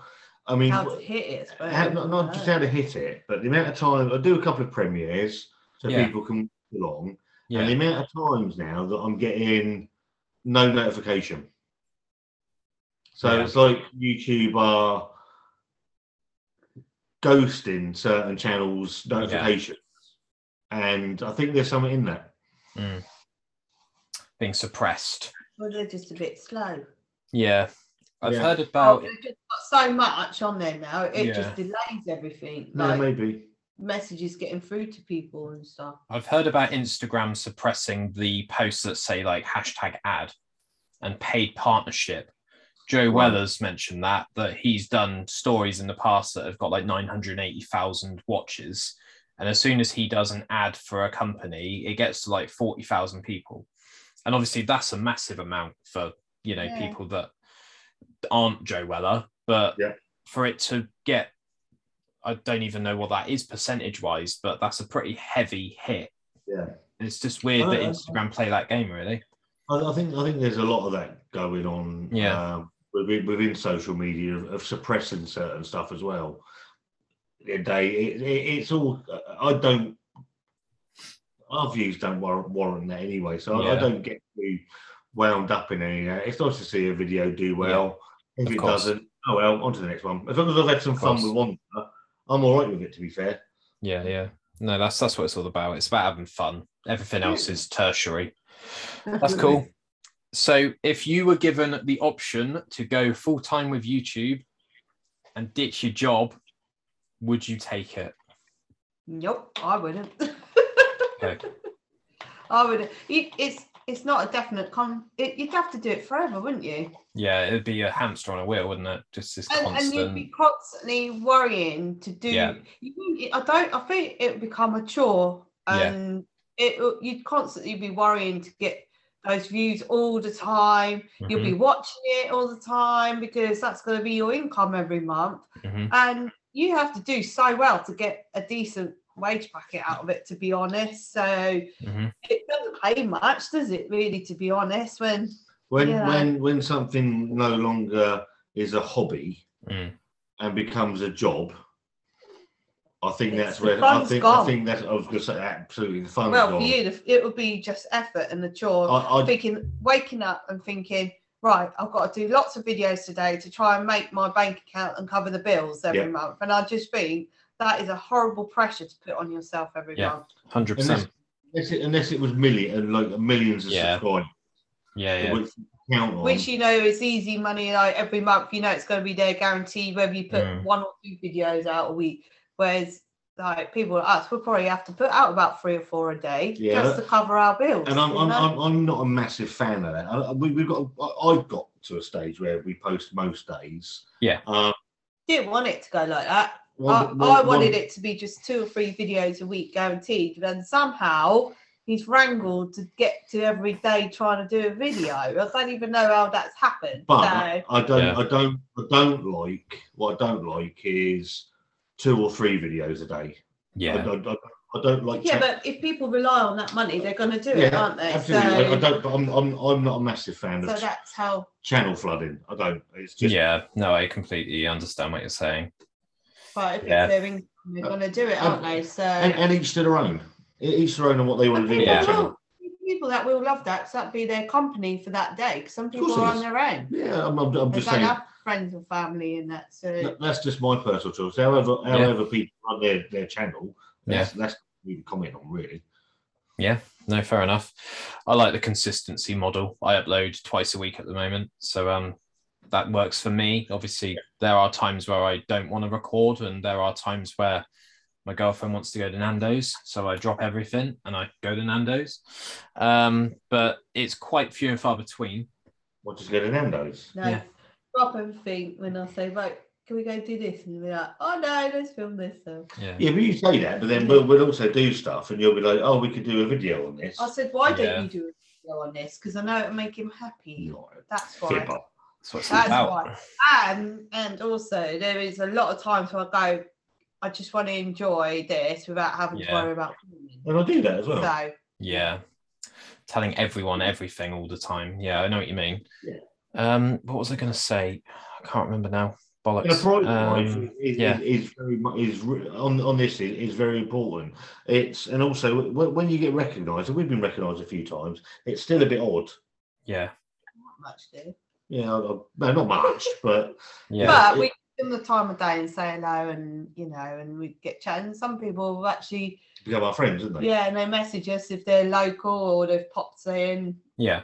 Speaker 2: I mean,
Speaker 3: How to hit it, I
Speaker 2: how, not, not just how to hit it, but the amount of time I do a couple of premieres so
Speaker 4: Yeah.
Speaker 2: people can watch along,
Speaker 4: yeah,
Speaker 2: and the amount of times now that I'm getting no notification. So
Speaker 4: Yeah.
Speaker 2: it's like YouTube are ghosting certain channels' notifications, and I think there's something in that.
Speaker 4: Mm. being suppressed.
Speaker 3: Well, they're just a bit slow.
Speaker 4: Yeah, I've
Speaker 2: Yeah.
Speaker 4: heard
Speaker 3: Oh,
Speaker 4: about.
Speaker 3: they've just got so much on there now, it
Speaker 4: Yeah.
Speaker 3: just delays everything.
Speaker 2: No,
Speaker 3: Like
Speaker 2: maybe.
Speaker 3: messages getting through to people and stuff.
Speaker 4: I've heard about Instagram suppressing the posts that say like hashtag ad and paid partnership. Joe. Weller's mentioned that that he's done stories in the past that have got like 980,000 watches. And as soon as he does an ad for a company, it gets to like 40,000 people. And obviously that's a massive amount for, you know,
Speaker 3: Yeah.
Speaker 4: people that aren't Joe Weller, but
Speaker 2: Yeah.
Speaker 4: for it to get I don't even know what that is percentage wise, but that's a pretty heavy hit.
Speaker 2: Yeah.
Speaker 4: It's just weird that Instagram play that game, really.
Speaker 2: I, I think I think there's a lot of that going on.
Speaker 4: Yeah.
Speaker 2: um, within, within social media of, of suppressing certain stuff as well. The day it, it, it's all. I don't. Our views don't warrant, warrant that anyway, so I, I don't get too wound up in any of that. It's nice to see a video do well. If
Speaker 4: of
Speaker 2: it
Speaker 4: course.
Speaker 2: doesn't, oh well, on to the next one. As long as I've had some
Speaker 4: Of
Speaker 2: fun
Speaker 4: course.
Speaker 2: with one, I'm all right with it. To be fair.
Speaker 4: Yeah, yeah. No, that's that's what it's all about. It's about having fun. Everything else is tertiary. That's cool. So, if you were given the option to go full time with YouTube and ditch your job, would you take it?
Speaker 3: Nope, I wouldn't.
Speaker 4: Okay.
Speaker 3: I would. It, it's it's not a definite con. It, you'd have to do it forever, wouldn't you?
Speaker 4: Yeah, it'd be a hamster on a wheel, wouldn't it? Just this
Speaker 3: And, and
Speaker 4: constant.
Speaker 3: you'd be constantly worrying to do.
Speaker 4: Yeah.
Speaker 3: You, I don't. I think it would become a chore,
Speaker 4: Yeah.
Speaker 3: and it you'd constantly be worrying to get those views all the time. You'll
Speaker 4: Mhm,
Speaker 3: be watching it all the time because that's going to be your income every month,
Speaker 4: mhm.
Speaker 3: and you have to do so well to get a decent wage packet out of it. To be honest, so
Speaker 4: Mhm.
Speaker 3: it doesn't pay much, does it? Really, to be honest, when
Speaker 2: When
Speaker 3: Yeah.
Speaker 2: when when something no longer is a hobby
Speaker 4: Mm.
Speaker 2: and becomes a job, I think
Speaker 3: It's-
Speaker 2: that's where I
Speaker 3: fun's
Speaker 2: think I
Speaker 3: gone.
Speaker 2: think that's I was going to say absolutely the fun.
Speaker 3: well
Speaker 2: gone.
Speaker 3: for you, it would be just effort and the chore.
Speaker 2: I, I,
Speaker 3: thinking, waking up and thinking, right, I've got to do lots of videos today to try and make my bank account and cover the bills every
Speaker 2: Yeah.
Speaker 3: month. And I just think that is a horrible pressure to put on yourself every
Speaker 4: Yeah.
Speaker 3: month.
Speaker 4: Hundred percent.
Speaker 2: unless, it, unless it was million like millions of
Speaker 4: Yeah.
Speaker 2: subscribers,
Speaker 4: Yeah, yeah.
Speaker 2: which you count on.
Speaker 3: Which you know is easy money like every month, you know it's going to be there guaranteed whether you put
Speaker 4: Mm.
Speaker 3: one or two videos out a week. Whereas like people like us, we'll probably have to put out about three or four a day
Speaker 2: Yeah,
Speaker 3: just to cover our bills.
Speaker 2: and I'm, I'm. I'm, I'm not a massive fan of that. I, I- we, we've got I, I've got to a stage where we post most days.
Speaker 4: Yeah.
Speaker 2: Um,
Speaker 3: didn't want it to go like that.
Speaker 2: one-
Speaker 3: I,
Speaker 2: one-
Speaker 3: I wanted
Speaker 2: one-
Speaker 3: it to be just two or three videos a week guaranteed, and somehow he's wrangled to get to every day trying to do a video. I don't even know how that's happened.
Speaker 2: But
Speaker 3: so,
Speaker 2: I don't,
Speaker 4: Yeah.
Speaker 2: I don't, I don't like. What I don't like is two or three videos a day.
Speaker 4: Yeah.
Speaker 2: don't, I, I don't like.
Speaker 3: yeah,
Speaker 2: cha-
Speaker 3: but if people rely on that money, they're going to do it, aren't they?
Speaker 2: absolutely. I, I don't. But I'm, I'm, I'm not a massive fan
Speaker 3: so
Speaker 2: of
Speaker 3: that's how.
Speaker 2: channel flooding. I don't. It's just.
Speaker 4: yeah. No, I completely understand what you're saying.
Speaker 3: But if
Speaker 4: Yeah.
Speaker 3: it's their income, they're going to do it, aren't they? So.
Speaker 2: And, and each to their own. Each their own on what they want to do.
Speaker 4: Yeah.
Speaker 2: their channel.
Speaker 3: People that will love that, 'cause that'd be their company for that day. Because some people are on their own.
Speaker 2: Yeah, I'm, I'm, I'm just saying.
Speaker 3: have friends or family in that. So
Speaker 2: That's just my personal choice. However, however people run their, their channel, that's that's what you comment on really.
Speaker 4: Yeah, no, fair enough. I like the consistency model. I upload twice a week at the moment, so um, that works for me. Obviously, there are times where I don't want to record, and there are times where my girlfriend wants to go to Nando's, so I drop everything and I go to Nando's. Um, but it's quite few and far between.
Speaker 2: What just go to Nando's?
Speaker 3: No,
Speaker 4: Yeah.
Speaker 3: Drop everything when I say, right, can we go do this? And you'll be like, oh no, let's film this. So
Speaker 4: Yeah,
Speaker 2: Yeah, but you say that, but then we'll, we'll also do stuff, and you'll be like, "Oh, we could do a video on this."
Speaker 3: I said, why
Speaker 4: Yeah.
Speaker 3: don't you do a video on this? Because I know it'll make him happy.
Speaker 2: Not
Speaker 3: That's why.
Speaker 2: fibber.
Speaker 4: that's what it's
Speaker 3: That's
Speaker 4: about.
Speaker 3: why. And and also there is a lot of times where I go, I just want to enjoy this without having to worry about filming.
Speaker 2: And I do that as well.
Speaker 3: So
Speaker 4: Yeah. Telling everyone everything all the time. Yeah, I know what you mean.
Speaker 2: Yeah.
Speaker 4: Um, what was I going to say? I can't remember now. Bollocks.
Speaker 2: private life
Speaker 4: Um,
Speaker 2: is,
Speaker 4: yeah.
Speaker 2: is, is very is on on this is, is very important. It's and also when, when you get recognised, and we've been recognised a few times, it's still a bit odd.
Speaker 4: yeah.
Speaker 3: not much do.
Speaker 2: Yeah, I- I- no, not much, but
Speaker 4: Yeah.
Speaker 3: But we give them the time of day and say hello and you know, and we get chatting. Some people have actually
Speaker 2: become our friends, isn't they?
Speaker 3: Yeah, and they message us if they're local or they've popped in
Speaker 4: yeah.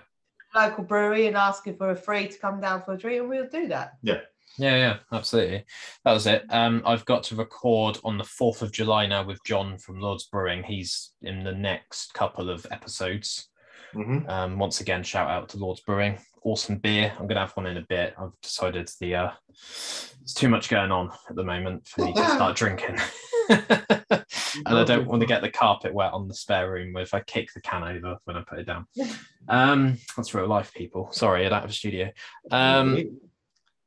Speaker 3: Local brewery and asking for a free to come down for a drink, and we'll do that.
Speaker 4: Yeah, yeah, yeah, absolutely. That was it. Um, I've got to record on the 4th of July now with John from Lords Brewing. He's in the next couple of episodes.
Speaker 2: hmm
Speaker 4: Um, once again, shout out to Lords Brewing. Awesome beer. I'm gonna have one in a bit. I've decided the uh, it's too much going on at the moment for me to start drinking, and I don't want to get the carpet wet on the spare room if I kick the can over when I put it down. Um, that's real life, people. Sorry, I don't have a studio. Um,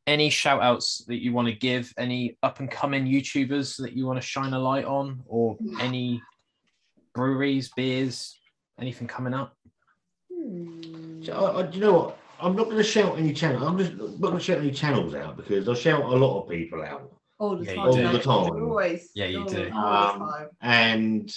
Speaker 4: any shout outs that you want to give? Any up and coming YouTubers that you want to shine a light on, or any breweries, beers, anything coming up?
Speaker 3: Hmm.
Speaker 2: So, I, I, do you know what? I'm not going to shout any channel. I'm just not going to shout any channels out because I shout a lot of people out,
Speaker 3: All the
Speaker 4: Yeah, you
Speaker 3: time.
Speaker 4: do.
Speaker 3: don't
Speaker 2: All the
Speaker 3: you?
Speaker 2: time.
Speaker 3: Always.
Speaker 4: Yeah, you
Speaker 3: all,
Speaker 4: do.
Speaker 3: All
Speaker 2: Um,
Speaker 3: the time.
Speaker 2: and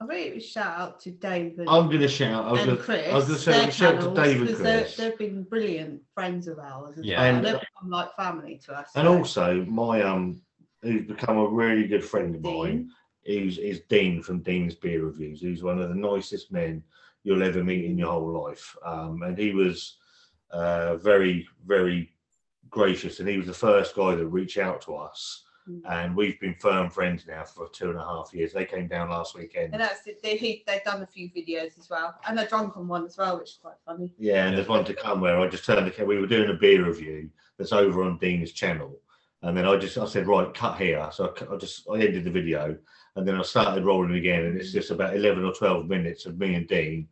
Speaker 3: I think it was shout out to David
Speaker 2: I'm going to shout. I was
Speaker 3: and
Speaker 2: going
Speaker 3: Chris.
Speaker 2: I was going to
Speaker 3: their
Speaker 2: say shout to
Speaker 3: channels,
Speaker 2: Dave and
Speaker 3: 'cause they're-
Speaker 2: Chris.
Speaker 3: They've been brilliant friends of ours.
Speaker 4: Yeah.
Speaker 3: well.
Speaker 2: And-
Speaker 3: they've become like family to us.
Speaker 2: And
Speaker 3: so.
Speaker 2: also, my um, who's become a really good friend of mine, who's is Dean from Dean's Beer Reviews. He's one of the nicest men you'll ever meet in your whole life. Um, and he was uh, very, very gracious, and he was the first guy that reached out to us.
Speaker 3: Mm.
Speaker 2: And we've been firm friends now for two and a half years. They came down last weekend.
Speaker 3: And that's it. They, he, they've done a few videos as well, and a drunken one as well, which is quite funny.
Speaker 2: Yeah, and there's one to come where I just turned the camera. we were doing a beer review that's over on Dean's channel, and then I just I said right cut here, so I, I just I ended the video, and then I started rolling again, and it's just about eleven or twelve minutes of me and Dean,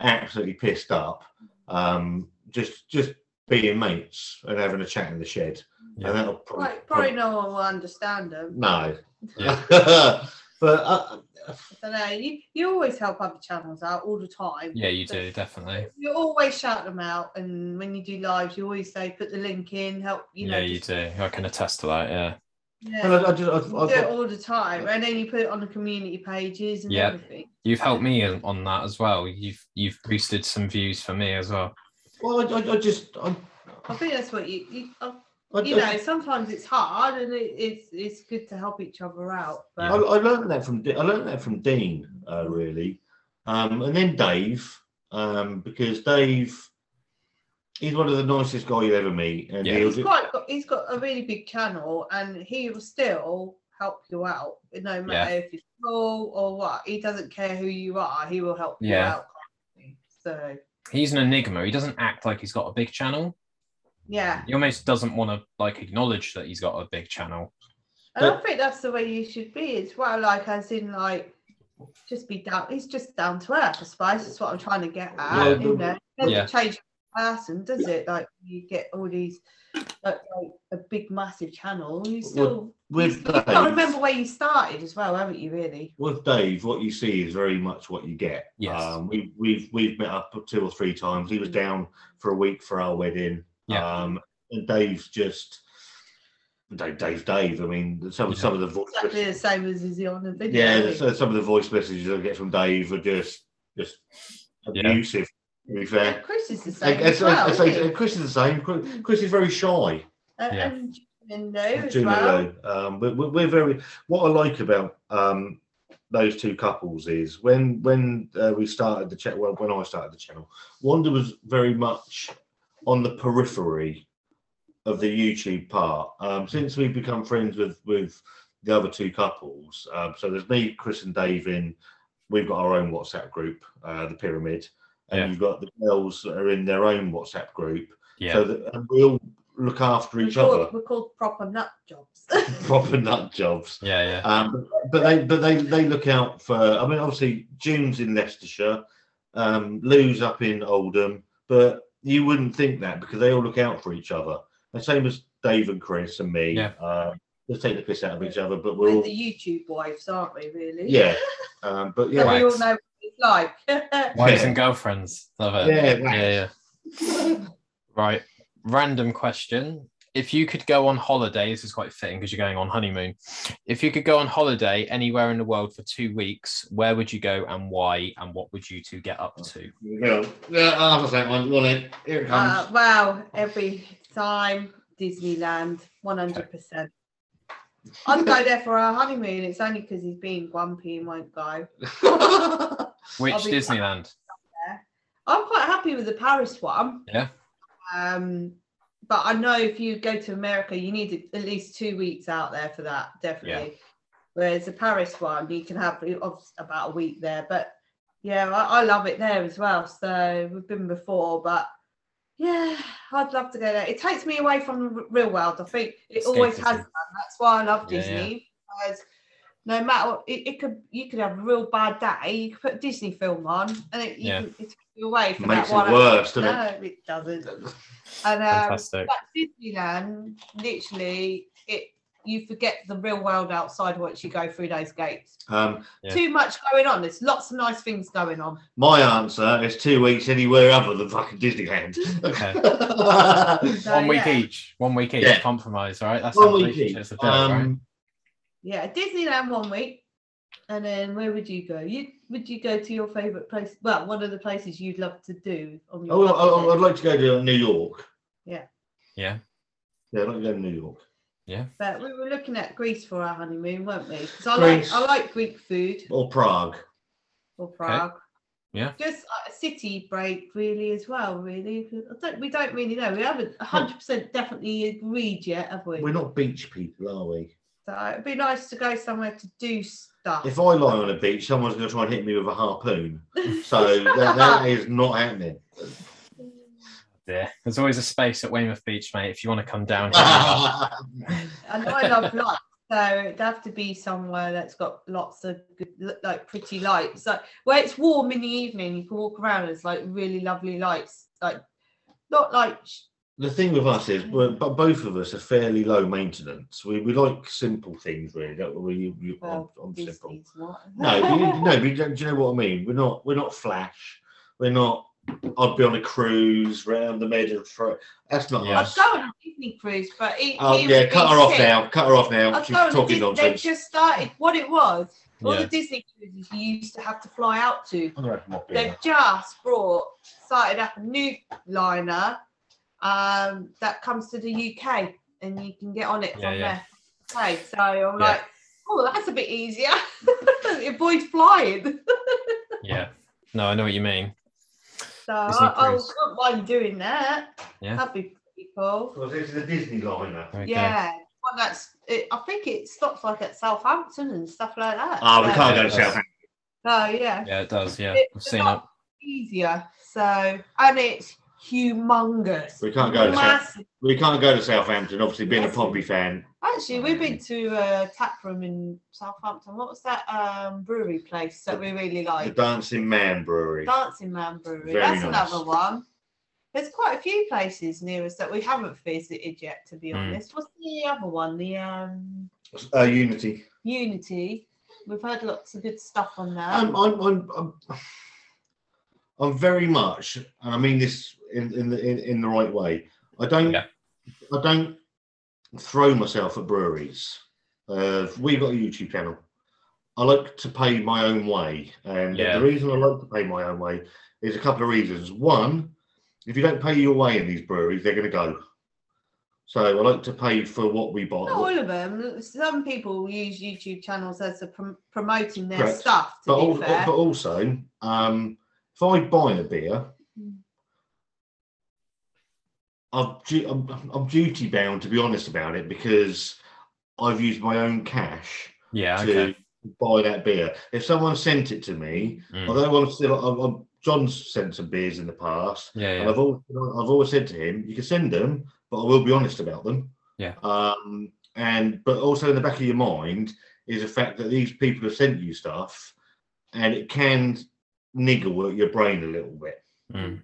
Speaker 2: absolutely pissed up, um, just just being mates and having a chat in the shed,
Speaker 4: Yeah.
Speaker 2: and that'll probably,
Speaker 3: Right, probably no one will understand them.
Speaker 2: no,
Speaker 4: Yeah.
Speaker 2: but uh,
Speaker 3: I don't know. You, you always help other channels out all the time.
Speaker 4: Yeah, you do definitely.
Speaker 3: You always shout them out, and when you do lives, you always say put the link in, help. You know,
Speaker 4: yeah, you do. I can attest to that. Yeah.
Speaker 3: Yeah.
Speaker 2: and I, I just I've,
Speaker 3: You
Speaker 2: I've
Speaker 3: do it all the time, and then you put it on the community pages and
Speaker 4: Yeah.
Speaker 3: everything.
Speaker 4: You've helped me on that as well. You've you've boosted some views for me as well.
Speaker 2: Well, I, I, I just I,
Speaker 3: I think that's what you. you I,
Speaker 2: I,
Speaker 3: you know, sometimes it's hard, and it, it's it's good to help each other out. But
Speaker 2: I, I learned that from I learned that from Dean uh, really, um, and then Dave um, because Dave he's one of the nicest guy you ever meet, and
Speaker 4: Yeah.
Speaker 2: he'll
Speaker 3: he's
Speaker 2: do,
Speaker 3: quite got, he's got a really big channel, and he will still help you out, no matter if you're small or what. He doesn't care who you are; he will help you out. constantly. So
Speaker 4: He's an enigma. He doesn't act like he's got a big channel.
Speaker 3: yeah,
Speaker 4: He almost doesn't want to like acknowledge that he's got a big channel.
Speaker 3: and I think that's the way you should be as well. Like as in like. Just be down. He's just down to earth, I suppose. That's what I'm trying to get at.
Speaker 2: Yeah,
Speaker 3: you know, it doesn't
Speaker 4: Yeah.
Speaker 3: change person, does it? Like you get all these, like, like a big, massive channel. You still
Speaker 2: with
Speaker 3: You've got to
Speaker 2: Dave.
Speaker 3: remember where you started as well, haven't you? Really?
Speaker 2: With Dave, what you see is very much what you get.
Speaker 4: Yes.
Speaker 2: Um, we, we've we've met up two or three times. He was down for a week for our wedding.
Speaker 4: Yeah.
Speaker 2: Um, and Dave's just Dave, Dave, Dave. I mean, some
Speaker 4: Yeah.
Speaker 2: some of the voice
Speaker 3: Exactly the same as is he on the video.
Speaker 2: Yeah,
Speaker 3: isn't
Speaker 2: some of the voice messages I get from Dave are just just
Speaker 4: Yeah.
Speaker 2: abusive. To be
Speaker 3: he?
Speaker 2: fair,
Speaker 3: Chris is the same
Speaker 2: and
Speaker 3: as well.
Speaker 2: and so-
Speaker 3: isn't he?
Speaker 2: and Chris is the same. Chris Chris is very shy.
Speaker 3: And-
Speaker 4: Yeah.
Speaker 3: and Lindo as well.
Speaker 2: Lowe. Um, but we're, we're very. What I like about um, those two couples is when when uh, we started the chat. Well, when I started the channel, Wanda was very much on the periphery of the YouTube part. Um, since we've become friends with with the other two couples, um, so there's me, Chris, and Dave in. We've got our own WhatsApp group, uh, the Pyramid, and
Speaker 4: Yeah.
Speaker 2: you've got the girls that are in their own WhatsApp group.
Speaker 4: Yeah.
Speaker 2: So that and we all look after
Speaker 3: We're
Speaker 2: each other
Speaker 3: we're called proper nut jobs.
Speaker 2: proper nut jobs.
Speaker 4: yeah. Yeah.
Speaker 2: Um, but they but they they look out for. I mean, obviously June's in Leicestershire, um, Lou's up in Oldham, but you wouldn't think that because they all look out for each other. The same as Dave and Chris and me.
Speaker 4: Yeah.
Speaker 2: Uh, they take the piss out of each other, but we're
Speaker 3: We're
Speaker 2: all
Speaker 3: the YouTube wives, aren't we? Really?
Speaker 2: yeah. Um, but
Speaker 3: So
Speaker 2: yeah,
Speaker 3: we all know what it's like.
Speaker 4: Wives and girlfriends. Love it.
Speaker 2: yeah,
Speaker 4: yeah, yeah. Right. Random question. If you could go on holiday, this is quite fitting because you're going on honeymoon. If you could go on holiday anywhere in the world for two weeks, where would you go and why? And what would you two get up to?
Speaker 2: Yeah, I'll have that one. Well, here it comes.
Speaker 3: Uh, wow, every time Disneyland, 100%. I'd go there for our honeymoon. It's only because he's being grumpy and won't go.
Speaker 4: Which Disneyland?
Speaker 3: I'm quite happy with the Paris one.
Speaker 4: Yeah.
Speaker 3: Um, but I know if you go to America, you need at least two weeks out there for that, definitely. Whereas the Paris one, you can have about a week there. But yeah, I, I love it there as well. So we've been before, but yeah, I'd love to go there. It takes me away from the real world. I think it always has done. That's why I love
Speaker 4: Yeah,
Speaker 3: Disney. Because no matter what, it, it could you could have a real bad day. You could put a Disney film on, and it you
Speaker 4: Yeah.
Speaker 3: can, it takes you away from
Speaker 2: Makes
Speaker 3: that
Speaker 2: it
Speaker 3: one.
Speaker 2: worse, doesn't
Speaker 3: no,
Speaker 2: it?
Speaker 3: it doesn't. And um,
Speaker 4: Fantastic.
Speaker 3: but Disneyland, literally, it you forget the real world outside once you go through those gates.
Speaker 2: Um,
Speaker 4: Yeah.
Speaker 3: Too much going on. There's lots of nice things going on.
Speaker 2: my answer is two weeks anywhere other than fucking Disneyland.
Speaker 4: Okay.
Speaker 3: So,
Speaker 4: One week
Speaker 3: yeah.
Speaker 4: each. One week each.
Speaker 2: Yeah.
Speaker 4: Compromise, right? That's
Speaker 2: One
Speaker 4: how
Speaker 2: week each.
Speaker 4: relationships are built, right?
Speaker 3: Yeah, Disneyland one week. And then where would you go? You would you go to your favourite place? Well, one of the places you'd love to do on your
Speaker 2: oh, I, I'd like to go to New York.
Speaker 4: Yeah.
Speaker 2: Yeah, Yeah, I'd like to go to New York. Yeah.
Speaker 3: But we were looking at Greece for our honeymoon, weren't we? Because I
Speaker 2: Greece.
Speaker 3: like I like Greek food
Speaker 2: Or Prague.
Speaker 3: or Prague.
Speaker 4: Yeah.
Speaker 3: Just a city break, really, as well. Really, I don't, we don't really know. We haven't hundred percent definitely agreed yet, have we?
Speaker 2: We're not beach people, are we?
Speaker 3: So it'd be nice to go somewhere to do stuff.
Speaker 2: If I lie on a beach, someone's going to try and hit me with a harpoon. So that, that is not happening.
Speaker 4: Yeah. There's always a space at Weymouth Beach, mate. If you want to come down, hit me up.
Speaker 3: I know I love lights, so it'd have to be somewhere that's got lots of good, like pretty lights. Like where it's warm in the evening, you can walk around. And it's like really lovely lights, like not like
Speaker 2: the thing with us is, mm. but both of us are fairly low maintenance. We, we like simple things, really. Don't we? You- you-
Speaker 3: well,
Speaker 2: I'm, I'm simple. No, you, no, but you don't- you know what I mean? We're not. We're not flash. We're not. I'd be on a cruise round the Mediterranean. That's not
Speaker 4: Yeah.
Speaker 3: I'd
Speaker 2: us.
Speaker 3: go on a Disney cruise, but it,
Speaker 2: Oh
Speaker 3: it
Speaker 2: yeah, cut
Speaker 3: be
Speaker 2: her off
Speaker 3: sick.
Speaker 2: now. Cut her off now.
Speaker 3: I'd
Speaker 2: She's
Speaker 3: go on a
Speaker 2: talking
Speaker 3: Dis- They just started. What it was, all
Speaker 4: Yeah.
Speaker 3: the Disney cruises you used to have to fly out to.
Speaker 2: I'm gonna have my beer.
Speaker 3: They've just brought started up a new liner um, that comes to the UK, and you can get on it
Speaker 4: Yeah,
Speaker 3: from
Speaker 4: yeah.
Speaker 3: there. Okay, so I'm
Speaker 4: Yeah.
Speaker 3: like, oh, that's a bit easier. Avoid flying.
Speaker 4: Yeah. No, I know what you mean.
Speaker 3: So I, I wouldn't mind doing that.
Speaker 4: Yeah.
Speaker 3: That'd be pretty cool.
Speaker 2: Well, this is the Disney liner.
Speaker 4: Okay.
Speaker 3: Yeah. One that's, it, I think it stops like at Southampton and stuff like that.
Speaker 2: Oh, we can't go to Southampton.
Speaker 3: Oh, yeah.
Speaker 4: Yeah, it does. Yeah.
Speaker 3: It-
Speaker 4: I've
Speaker 3: it's
Speaker 4: seen it.
Speaker 3: easier. So, and it's humongous.
Speaker 2: We can't go to South. We can't go to Southampton. Obviously, being a. Pompey fan.
Speaker 3: Actually, we've been to a tap room in Southampton. What was that um, brewery place that we really
Speaker 2: The
Speaker 3: like?
Speaker 2: Dancing Man Brewery.
Speaker 3: Dancing Man Brewery.
Speaker 2: Very
Speaker 3: That's
Speaker 2: nice.
Speaker 3: another one. There's quite a few places near us that we haven't visited yet, to be
Speaker 4: Mm.
Speaker 3: honest. What's the other one? The um,
Speaker 2: Uh, Unity.
Speaker 3: Unity. We've heard lots of good stuff on that.
Speaker 2: I'm, I'm, I'm, I'm, I'm very much, and I mean this in in the in, in the right way. I don't,
Speaker 4: Yeah.
Speaker 2: I don't throw myself at breweries. Uh, we've got a YouTube channel. I like to pay my own way, and
Speaker 4: Yeah.
Speaker 2: the reason I like to pay my own way is a couple of reasons. One, if you don't pay your way in these breweries, they're going to go. So I like to pay for what we buy.
Speaker 3: Not all of them. Some people use YouTube channels as a prom- promoting their
Speaker 2: Correct.
Speaker 3: stuff. To
Speaker 2: but,
Speaker 3: be
Speaker 2: al-
Speaker 3: fair,
Speaker 2: but also, um, if I buy a beer, I'm, I'm, I'm duty bound to be honest about it because I've used my own cash
Speaker 4: Yeah.
Speaker 2: to
Speaker 4: Okay.
Speaker 2: buy that beer. If someone sent it to me,
Speaker 4: Mm.
Speaker 2: although I'm still, I'm, I'm, John's sent some beers in the past,
Speaker 4: Yeah.
Speaker 2: and I've always, I've always said to him, you can send them, but I will be honest about them.
Speaker 4: Yeah.
Speaker 2: Um, and but also in the back of your mind is the fact that these people have sent you stuff, and it can niggle at your brain a little bit.
Speaker 4: Mm.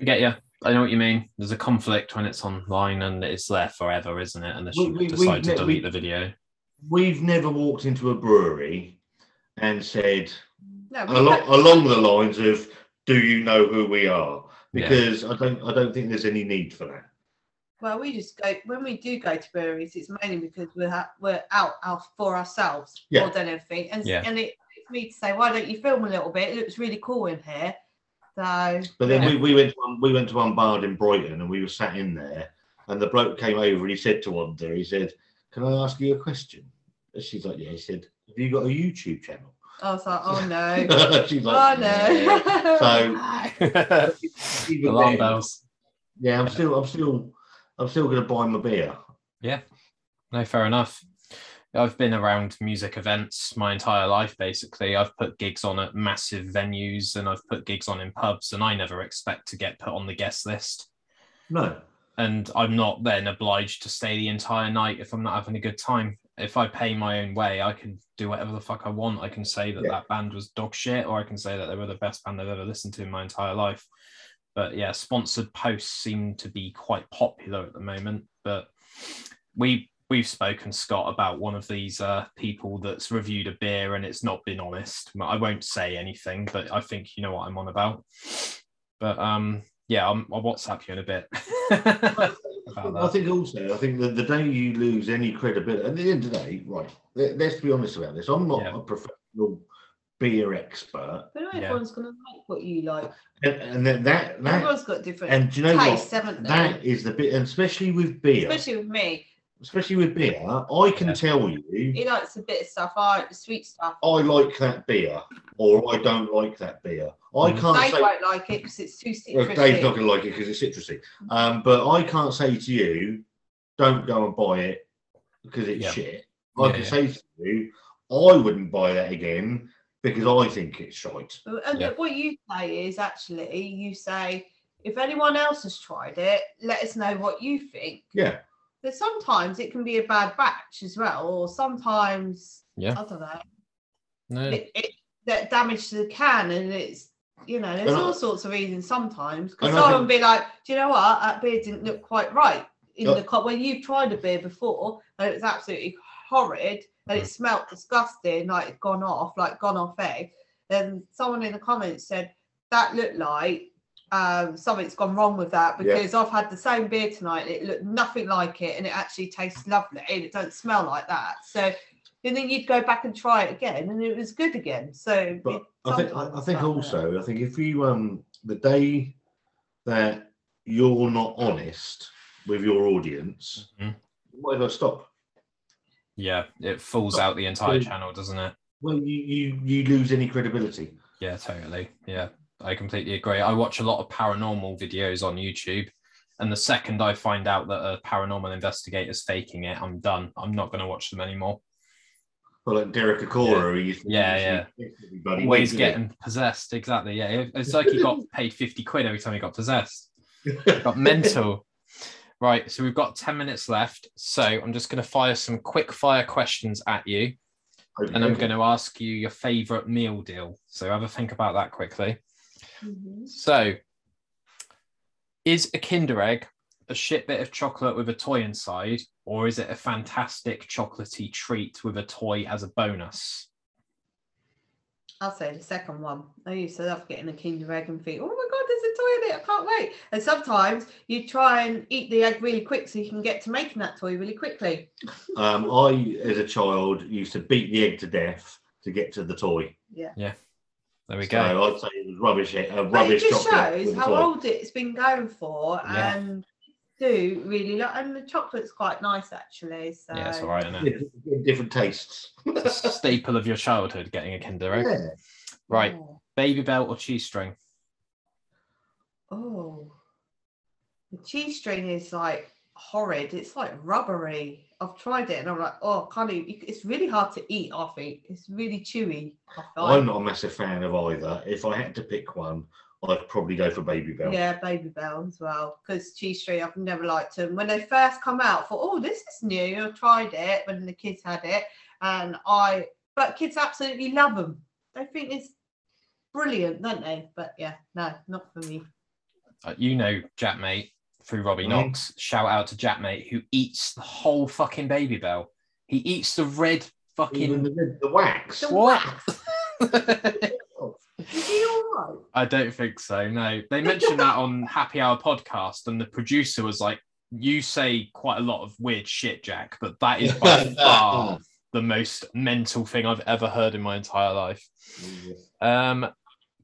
Speaker 4: I get you. I know what you mean. There's a conflict when it's online and it's there forever, isn't it? Unless
Speaker 2: We-
Speaker 4: you
Speaker 2: we- we
Speaker 4: decide to delete
Speaker 2: we-
Speaker 4: the video.
Speaker 2: We've never walked into a brewery and said
Speaker 3: no, we
Speaker 2: along,
Speaker 3: don't-
Speaker 2: along the lines of, "Do you know who we are?"
Speaker 4: Yeah.
Speaker 2: Because I don't, I don't think there's any need for that.
Speaker 3: Well, we just go when we do go to breweries. It's mainly because we're ha- we're out, out for ourselves
Speaker 2: Yeah.
Speaker 3: more than anything. And
Speaker 4: Yeah.
Speaker 3: and it, it's me to say, why don't you film a little bit? It looks really cool in here. So
Speaker 2: But then
Speaker 4: Yeah.
Speaker 2: we, we went to one, we went to one bar in Brighton and we were sat in there and the bloke came over and he said to Wanda, he said, Can I ask you a question? And she's like, Yeah. He said, Have you got a YouTube channel?
Speaker 3: I was like, oh no,
Speaker 2: she's
Speaker 3: oh no.
Speaker 2: "Yeah." So
Speaker 4: Alarm
Speaker 2: then,
Speaker 4: bells.
Speaker 2: yeah, I'm still I'm still I'm still gonna buy my beer. Yeah.
Speaker 4: No, fair enough. I've been around music events my entire life, basically. I've put gigs on at massive venues and I've put gigs on in pubs, and I never expect to get put on the guest list.
Speaker 2: No.
Speaker 4: And I'm not then obliged to stay the entire night if I'm not having a good time. If I pay my own way, I can do whatever the fuck I want. I can say that
Speaker 2: Yeah.
Speaker 4: that band was dog shit, or I can say that they were the best band I've ever listened to in my entire life. But yeah, sponsored posts seem to be quite popular at the moment. But we we've spoken Scott about one of these uh, people that's reviewed a beer and it's not been honest. I won't say anything, but I think you know what I'm on about. But um, yeah, I'm, I'll WhatsApp you in a bit.
Speaker 2: I think also, I think that the day you lose any credibility, at the end of the day, right? let- Let's be honest about this. I'm not
Speaker 4: Yeah.
Speaker 2: a professional beer expert,
Speaker 3: But not
Speaker 4: Yeah.
Speaker 3: everyone's gonna like what you like.
Speaker 2: and, and that that, that
Speaker 3: Everyone's got different
Speaker 2: and do you know
Speaker 3: tastes,
Speaker 2: what?
Speaker 3: haven't they?
Speaker 2: That is the bit, and especially with beer.
Speaker 3: Especially with me.
Speaker 2: Especially with beer, I can
Speaker 4: Yeah.
Speaker 2: tell you
Speaker 3: He likes a bit of stuff. I like the sweet stuff.
Speaker 2: I like that beer or I don't like that beer. I
Speaker 4: Mm.
Speaker 2: can't
Speaker 3: Dave
Speaker 2: say
Speaker 3: won't like it because it's too
Speaker 2: well,
Speaker 3: citrusy.
Speaker 2: Dave's not going to like it because it's citrusy. Um, but I can't say to you, don't go and buy it because it's
Speaker 4: Yeah.
Speaker 2: shit. I
Speaker 4: Yeah,
Speaker 2: can
Speaker 4: yeah.
Speaker 2: say to you, I wouldn't buy that again because I think it's shite.
Speaker 3: And
Speaker 4: Yeah.
Speaker 3: what you say is actually, you say, if anyone else has tried it, let us know what you think.
Speaker 2: Yeah.
Speaker 3: But sometimes it can be a bad batch as well, or sometimes
Speaker 4: Yeah.
Speaker 3: I don't know,
Speaker 4: No.
Speaker 3: it, it that damage to the can, and it's you know, there's
Speaker 2: And I-
Speaker 3: all sorts of reasons sometimes. Because
Speaker 2: And I
Speaker 3: someone
Speaker 2: think-
Speaker 3: be like, do you know what, that beer didn't look quite right in
Speaker 2: Yeah.
Speaker 3: the cup when you've tried a beer before and it was absolutely horrid and
Speaker 2: Mm.
Speaker 3: it smelt disgusting, like it's gone off, like gone off egg. Then someone in the comments said that looked like um, something's gone wrong with that
Speaker 2: Yeah.
Speaker 3: because I've had the same beer tonight and it looked nothing like it and it actually tastes lovely and it don't smell like that. So and then you'd go back and try it again and it was good again. So
Speaker 2: But I think I I think
Speaker 3: like that.
Speaker 2: also I think if you um the day that you're not honest with your audience,
Speaker 4: Mhm.
Speaker 2: whatever stop.
Speaker 4: Yeah, it falls out the entire
Speaker 2: Mm.
Speaker 4: channel, doesn't it?
Speaker 2: Well, you you you lose any credibility.
Speaker 4: Yeah, totally. Yeah, I completely agree. I watch a lot of paranormal videos on YouTube, and the second I find out that a paranormal investigator's faking it, I'm done. I'm not going to watch them anymore.
Speaker 2: Well, like Derek Acorah, he used to
Speaker 4: Yeah,
Speaker 2: to hit everybody
Speaker 4: Always getting possessed. Exactly. Yeah, it's like he got paid fifty quid every time he got possessed. Got mental. Right, so we've got 10 minutes left. So I'm just going to fire some quick fire questions at you. and I'm going to ask you your favorite meal deal. So have a think about that quickly.
Speaker 3: Mhm.
Speaker 4: So, is a Kinder Egg a shit bit of chocolate with a toy inside, or is it a fantastic chocolatey treat with a toy as a bonus?
Speaker 3: I'll say the second one. I used to love getting a Kinder Egg and think, oh my God, there's a toy in it. I can't wait. And sometimes you try and eat the egg really quick so you can get to making that toy really quickly.
Speaker 2: Um, I, as a child, used to beat the egg to death to get to the toy. Yeah. Yeah.
Speaker 4: There we
Speaker 2: So
Speaker 4: go.
Speaker 2: I'd say it was rubbish. A
Speaker 3: But it just shows how
Speaker 2: toy.
Speaker 3: old it's been going for
Speaker 4: Yeah.
Speaker 3: and do really like and the chocolate's quite nice actually. So
Speaker 4: Yeah, it's all right, isn't it?
Speaker 2: Different- Different tastes.
Speaker 4: It's a staple of your childhood, getting a Kinder Egg.
Speaker 2: Yeah.
Speaker 4: Right,
Speaker 3: Oh.
Speaker 4: Babybel or cheese string?
Speaker 3: Oh, the cheese string is like horrid. It's like rubbery. I've tried it and I'm like, oh, can't eat. It's really hard to eat. I think it's really chewy. I
Speaker 2: I'm not a massive fan of either. If I had to pick one, I'd probably go for Babybel.
Speaker 3: Yeah, Babybel as well. Because cheese string, I've never liked them. When they first come out, I thought, oh, this is new. I tried it when the kids had it, and I. But kids absolutely love them. They think it's brilliant, don't they? But yeah, no, not for me.
Speaker 4: Uh, you know Jack Maate through Robbie
Speaker 2: Mhm.
Speaker 4: Knox. Shout out to Jack Maate who eats the whole fucking Babybel. He eats the red
Speaker 2: Even
Speaker 4: fucking.
Speaker 2: the, the wax.
Speaker 3: The
Speaker 4: What?
Speaker 3: wax. Is he all right?
Speaker 4: I don't think so. No, they mentioned that on Happy Hour podcast, and the producer was like, "You say quite a lot of weird shit, Jack, but that is by far the most mental thing I've ever heard in my entire life." Um,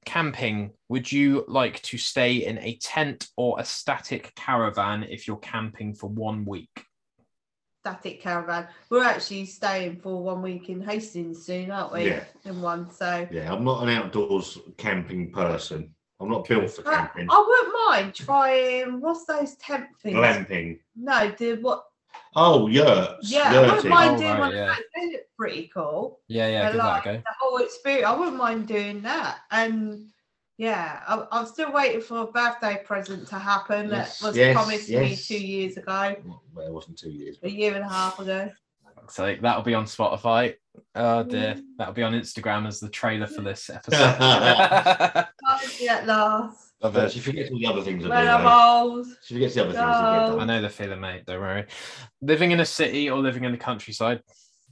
Speaker 4: camping. Would you like to stay in a tent or a static caravan if you're camping for one week?
Speaker 3: Static caravan. We're actually staying for one week in Hastings soon, aren't we?
Speaker 2: Yeah.
Speaker 3: In one, so.
Speaker 2: Yeah, I'm not an outdoors camping person. I'm not built for
Speaker 3: But
Speaker 2: camping.
Speaker 3: I wouldn't mind trying. What's those tent things?
Speaker 2: Glamping.
Speaker 3: No, the what?
Speaker 2: Oh, yurts.
Speaker 3: Yeah, I wouldn't
Speaker 2: Yurting.
Speaker 3: mind
Speaker 4: Oh,
Speaker 3: doing
Speaker 4: right,
Speaker 3: one.
Speaker 4: yeah.
Speaker 3: of those. They look pretty cool.
Speaker 4: Yeah, yeah,
Speaker 3: I
Speaker 4: give that
Speaker 3: like
Speaker 4: a go.
Speaker 3: the whole experience. I wouldn't mind doing that. And yeah, I, I'm still waiting for a birthday present to happen
Speaker 2: Yes,
Speaker 3: that was
Speaker 2: yes,
Speaker 3: promised
Speaker 2: yes.
Speaker 3: to me two years ago,
Speaker 2: Well, it wasn't two years.
Speaker 3: a year and a half ago.
Speaker 4: So that'll be on Spotify. Oh dear, that'll be on Instagram as the trailer for this episode.
Speaker 3: Finally at last.
Speaker 4: Love it.
Speaker 2: she forgets all the other things I do.
Speaker 3: When I'm
Speaker 2: though.
Speaker 3: old.
Speaker 2: She forgets the other things I
Speaker 3: No.
Speaker 2: get
Speaker 4: I know the feeling, mate. Don't worry. Living in a city or living in the countryside?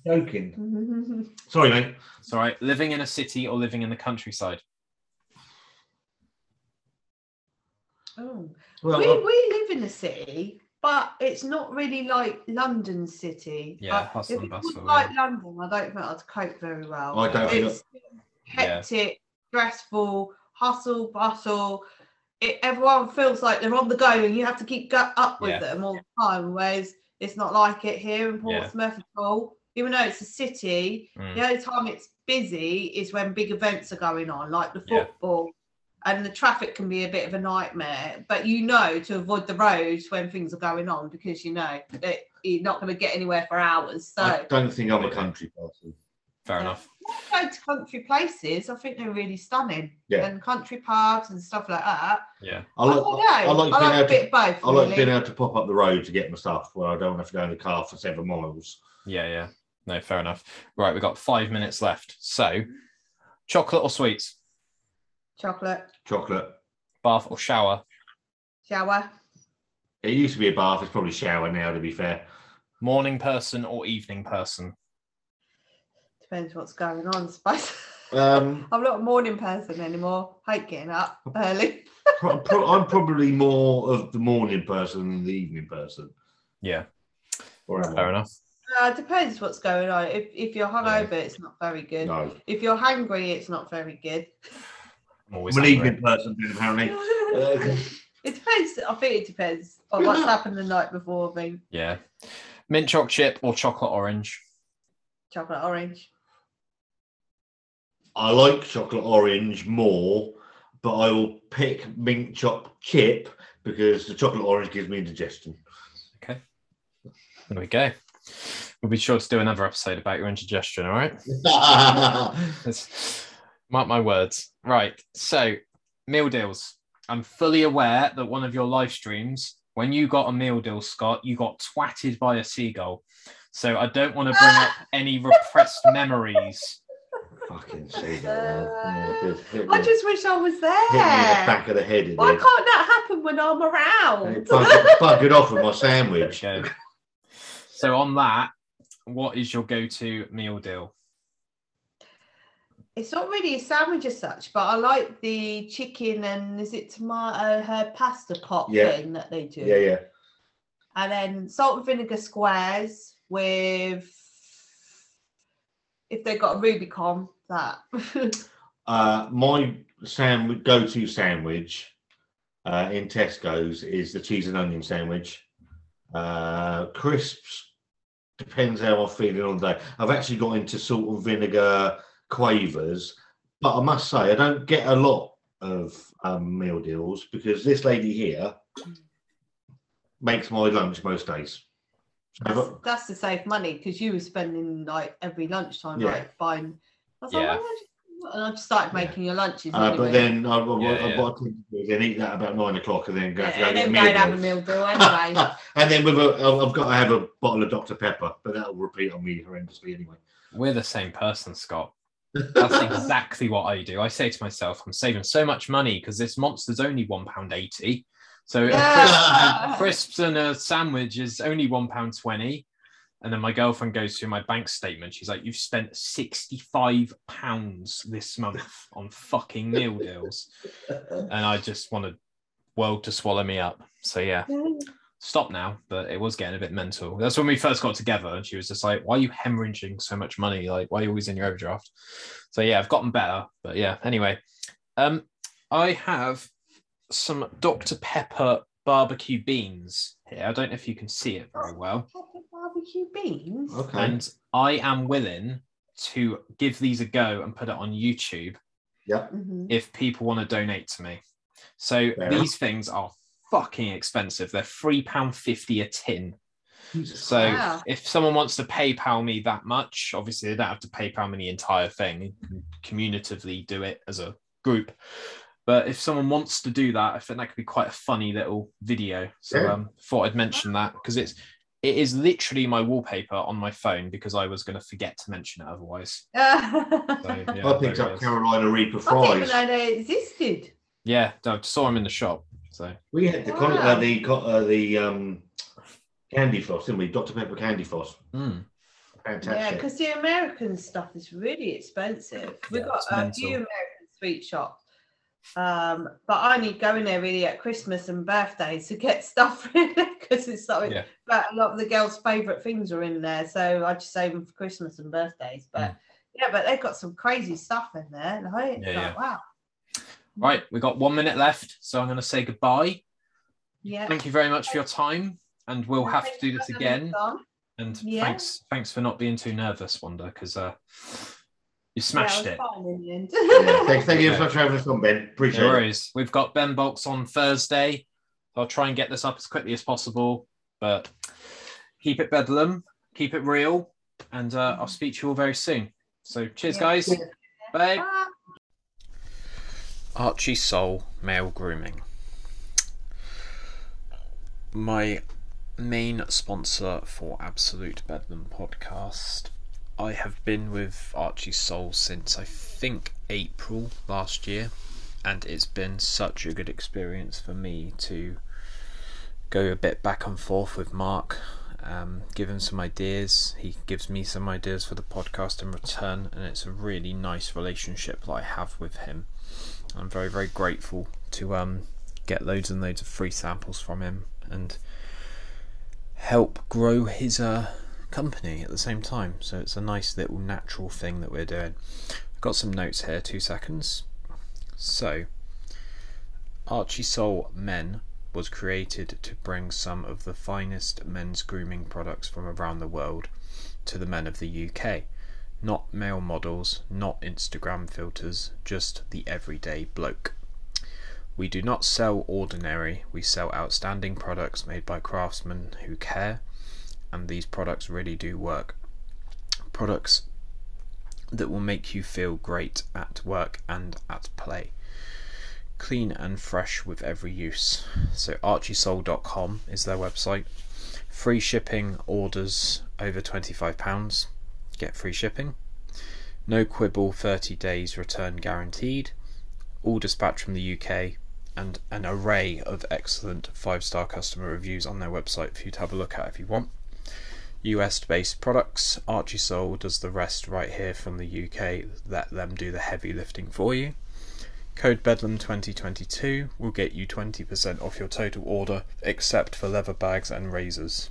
Speaker 2: Joking. Sorry, mate.
Speaker 4: It's all right. Living in a city or living in the countryside?
Speaker 3: oh.
Speaker 2: Well,
Speaker 3: we,
Speaker 2: I-
Speaker 3: we live in a city, but it's not really like London city.
Speaker 4: Yeah,
Speaker 3: Uh,
Speaker 4: hustle and bustle,
Speaker 3: like
Speaker 4: yeah.
Speaker 3: London, I don't think I'd cope very well.
Speaker 2: I don't think
Speaker 3: It's hectic, stressful, hustle, bustle. It, everyone feels like they're on the go, and you have to keep up with
Speaker 4: Yeah.
Speaker 3: them all the time. Whereas It's not like it here in
Speaker 4: Yeah.
Speaker 3: Portsmouth at all. Even though it's a city,
Speaker 4: Mm.
Speaker 3: the only time it's busy is when big events are going on, like the
Speaker 4: Yeah.
Speaker 3: football. And the traffic can be a bit of a nightmare, but you know to avoid the roads when things are going on because you know that you're not going to get anywhere for hours. So,
Speaker 2: I don't think I'm a country person.
Speaker 4: Fair
Speaker 3: Yeah.
Speaker 4: enough.
Speaker 3: go to country places, I think they're really stunning.
Speaker 2: Yeah.
Speaker 3: And country pubs and stuff like that.
Speaker 4: Yeah.
Speaker 2: I
Speaker 3: I,
Speaker 2: like,
Speaker 3: don't know.
Speaker 2: I
Speaker 3: I
Speaker 2: like
Speaker 3: like,
Speaker 2: being
Speaker 3: a
Speaker 2: able
Speaker 3: bit
Speaker 2: to,
Speaker 3: of both.
Speaker 2: I like
Speaker 3: really.
Speaker 2: being able to pop up the road to get my stuff where I don't have to go in the car for seven miles.
Speaker 4: Yeah, yeah. No, fair enough. Right, we've got five minutes left. So, chocolate or sweets?
Speaker 3: Chocolate,
Speaker 2: Chocolate.
Speaker 4: Bath or shower?
Speaker 3: shower,
Speaker 2: It used to be a bath. It's probably shower now. To be fair.
Speaker 4: Morning person or evening person?
Speaker 3: Depends what's going on, I suppose.
Speaker 2: Um,
Speaker 3: I'm not a morning person anymore. Hate getting up early.
Speaker 2: pro- pro- I'm probably more of the morning person than the evening person.
Speaker 4: Yeah,
Speaker 2: Or am I?
Speaker 4: fair enough.
Speaker 3: Uh, depends what's going on. If if you're hungover, it's not very good.
Speaker 2: No,
Speaker 3: If you're hungry, it's not very good.
Speaker 4: I'm always
Speaker 2: I'm an evening person apparently. Uh,
Speaker 3: it depends. I think it depends on what's happened the night before. I mean,
Speaker 4: Yeah. Mint choc chip or chocolate orange?
Speaker 3: chocolate orange.
Speaker 2: I like chocolate orange more, but I will pick mint choc chip because the chocolate orange gives me indigestion.
Speaker 4: Okay. There we go. We'll be sure to do another episode about your indigestion, all right? Mark my words. Right. So, meal deals. I'm fully aware that one of your live streams, when you got a meal deal, Scott, you got twatted by a seagull. So I don't want to bring up any repressed memories.
Speaker 2: Fucking see that. man. Uh, yeah, just hit me-
Speaker 3: I just wish I was
Speaker 2: hit me in the
Speaker 3: there.
Speaker 2: back of the head. It
Speaker 3: Why
Speaker 2: did.
Speaker 3: can't that happen when I'm
Speaker 2: And
Speaker 3: around?
Speaker 2: it buggered, buggered off with my sandwich.
Speaker 4: Go. So on that, what is your go-to meal deal?
Speaker 3: It's not really a sandwich as such, but I like the chicken and is it tomato herb pasta pot
Speaker 2: Yeah.
Speaker 3: thing that they do.
Speaker 2: Yeah, yeah.
Speaker 3: And then salt and vinegar squares with if they've got a Rubicon, that.
Speaker 2: Uh, my sandwich, go-to sandwich uh, in Tesco's is the cheese and onion sandwich. Uh, crisps depends how I'm feeling on the day. I've actually got into salt and vinegar quavers, but I must say I don't get a lot of um, meal deals because this lady here makes my lunch most days. So
Speaker 3: that's, that's to save money because you were spending like every lunchtime
Speaker 2: Yeah.
Speaker 3: like buying. I was
Speaker 4: Yeah.
Speaker 3: like, "Why don't you-" and I just started
Speaker 2: Yeah.
Speaker 3: making your lunches.
Speaker 2: Uh, but then I, I,
Speaker 4: Yeah,
Speaker 2: I,
Speaker 4: yeah.
Speaker 2: what I tend to do is then eat that about nine o'clock and then go,
Speaker 3: yeah,
Speaker 2: to go
Speaker 3: and
Speaker 2: get a
Speaker 3: then
Speaker 2: meal
Speaker 3: go and have a meal deal anyway.
Speaker 2: and then with a, I've got to have a bottle of Dr Pepper, but that'll repeat on me horrendously anyway.
Speaker 4: We're the same person, Scott. That's exactly what I do. I say to myself, I'm saving so much money because this monster's only one pound eighty. So
Speaker 3: Yeah.
Speaker 4: crisp- crisps and a sandwich is only one pound twenty. And then my girlfriend goes through my bank statement. She's like, "You've spent sixty-five pounds this month on fucking meal deals," and I just wanted world to swallow me up. So yeah, stop now. But it was getting a bit mental. That's when we first got together, and she was just like, "Why are you hemorrhaging so much money? Like, why are you always in your overdraft?" So yeah, I've gotten better. But yeah, anyway, um, I have some Dr Pepper barbecue beans here. I don't know if you can see it very well,
Speaker 3: Pepper barbecue beans.
Speaker 2: Okay.
Speaker 4: and I am willing to give these a go and put it on YouTube
Speaker 3: Mhm.
Speaker 4: if people want to donate to me. So
Speaker 2: Fair
Speaker 4: these things are fucking expensive. They're three pound fifty a tin.
Speaker 2: Jesus.
Speaker 4: So
Speaker 3: Wow.
Speaker 4: if someone wants to PayPal me that much, obviously they don't have to PayPal me the entire thing. Communitively do it as a group. But if someone wants to do that, I think that could be quite a funny little video. So
Speaker 2: Yeah.
Speaker 4: um, thought I'd mention that because it's it is literally my wallpaper on my phone because I was going to forget to mention it otherwise. So,
Speaker 3: I
Speaker 4: yeah,
Speaker 2: I picked up. Carolina Reaper
Speaker 3: fries. I didn't
Speaker 2: fries.
Speaker 3: know they existed.
Speaker 4: Yeah, I saw them in the shop. So
Speaker 2: We had the con- uh, the uh, the um, candy floss, didn't we? Dr Pepper candy floss.
Speaker 4: mm,
Speaker 3: Yeah, because the American stuff is really expensive. We've
Speaker 4: Yeah,
Speaker 3: got a
Speaker 4: mental.
Speaker 3: few American sweet shops. Um, but I only go in there really at Christmas and birthdays to get stuff because it's something
Speaker 4: Yeah.
Speaker 3: but a lot of the girls' favourite things are in there. So I just save them for Christmas and birthdays. But
Speaker 4: Mm.
Speaker 3: yeah, but they've got some crazy stuff in there. Like,
Speaker 4: Yeah,
Speaker 3: like,
Speaker 4: yeah.
Speaker 3: wow.
Speaker 4: right, we got one minute left, so I'm going to say goodbye.
Speaker 3: Yeah.
Speaker 4: Thank you very much for your time. and we'll have to do this again. And
Speaker 3: Yeah.
Speaker 4: thanks, thanks for not being too nervous, Wanda, because uh, you smashed
Speaker 3: I
Speaker 4: it.
Speaker 3: fine in the end.
Speaker 2: Yeah, thank, thank you so much for having us on, Ben. Appreciate
Speaker 4: No
Speaker 2: it.
Speaker 4: worries. We've got Ben Box on Thursday. I'll try and get this up as quickly as possible, but keep it bedlam, keep it real, and uh, I'll speak to you all very soon. So, cheers,
Speaker 3: Yeah.
Speaker 4: guys. Bye.
Speaker 3: Bye.
Speaker 1: Archie Soul Male Grooming. My main sponsor for Absolute Bedlam podcast. I have been with Archie Soul since I think April last year, and it's been such a good experience for me to go a bit back and forth with Mark, um, give him some ideas. He gives me some ideas for the podcast in return, and it's a really nice relationship that I have with him. I'm very very grateful to um get loads and loads of free samples from him and help grow his uh company at the same time. So it's a nice little natural thing that we're doing. I've got some notes here, two seconds. So Archie Soul Men was created to bring some of the finest men's grooming products from around the world to the men of the UK not male models, not Instagram filters, just the everyday bloke. We do not sell ordinary, we sell outstanding products made by craftsmen who care, and these products really do work. Products that will make you feel great at work and at play. Clean and fresh with every use. So, archiesoul.com is their website. Free shipping orders over £25 get free shipping. No quibble, 30 days return guaranteed. All dispatch from the UK, and an array of excellent five star customer reviews on their website for you to have a look at if you want. US based products. Archie Soul does the rest right here from the UK. Let them do the heavy lifting for you. Code Bedlam 2022 will get you 20% off your total order, except for leather bags and razors.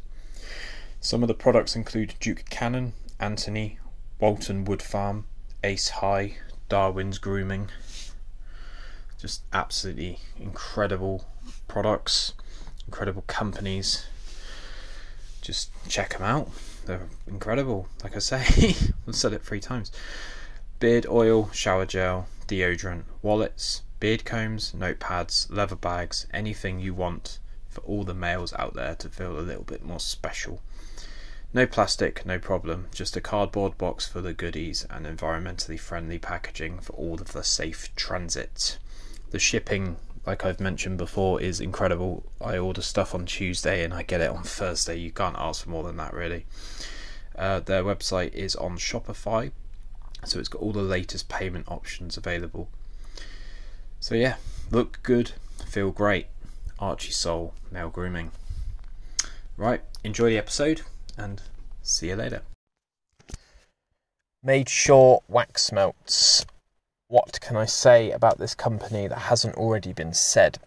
Speaker 1: Some of the products include Duke Cannon, Anthony, Walton Wood Farm, Ace High, Darwin's Grooming. Just absolutely incredible products, incredible companies. Just check them out. They're incredible. Like I say, I've said it three times. Beard oil, shower gel, deodorant, wallets, beard combs, notepads, leather bags, anything you want for all the males out there to feel a little bit more special. No plastic, no problem. Just a cardboard box full of goodies and environmentally friendly packaging for all of the safe transit. The shipping, like I've mentioned before, is incredible. I order stuff on Tuesday and I get it on Thursday. You can't ask for more than that, really. Uh, their website is on Shopify, so it's got all the latest payment options available. So, yeah, look good, feel great. Archie Soul, male grooming. Right, enjoy the episode and see you later. Made Shore Wax Melts. What can I say about this company that hasn't already been said?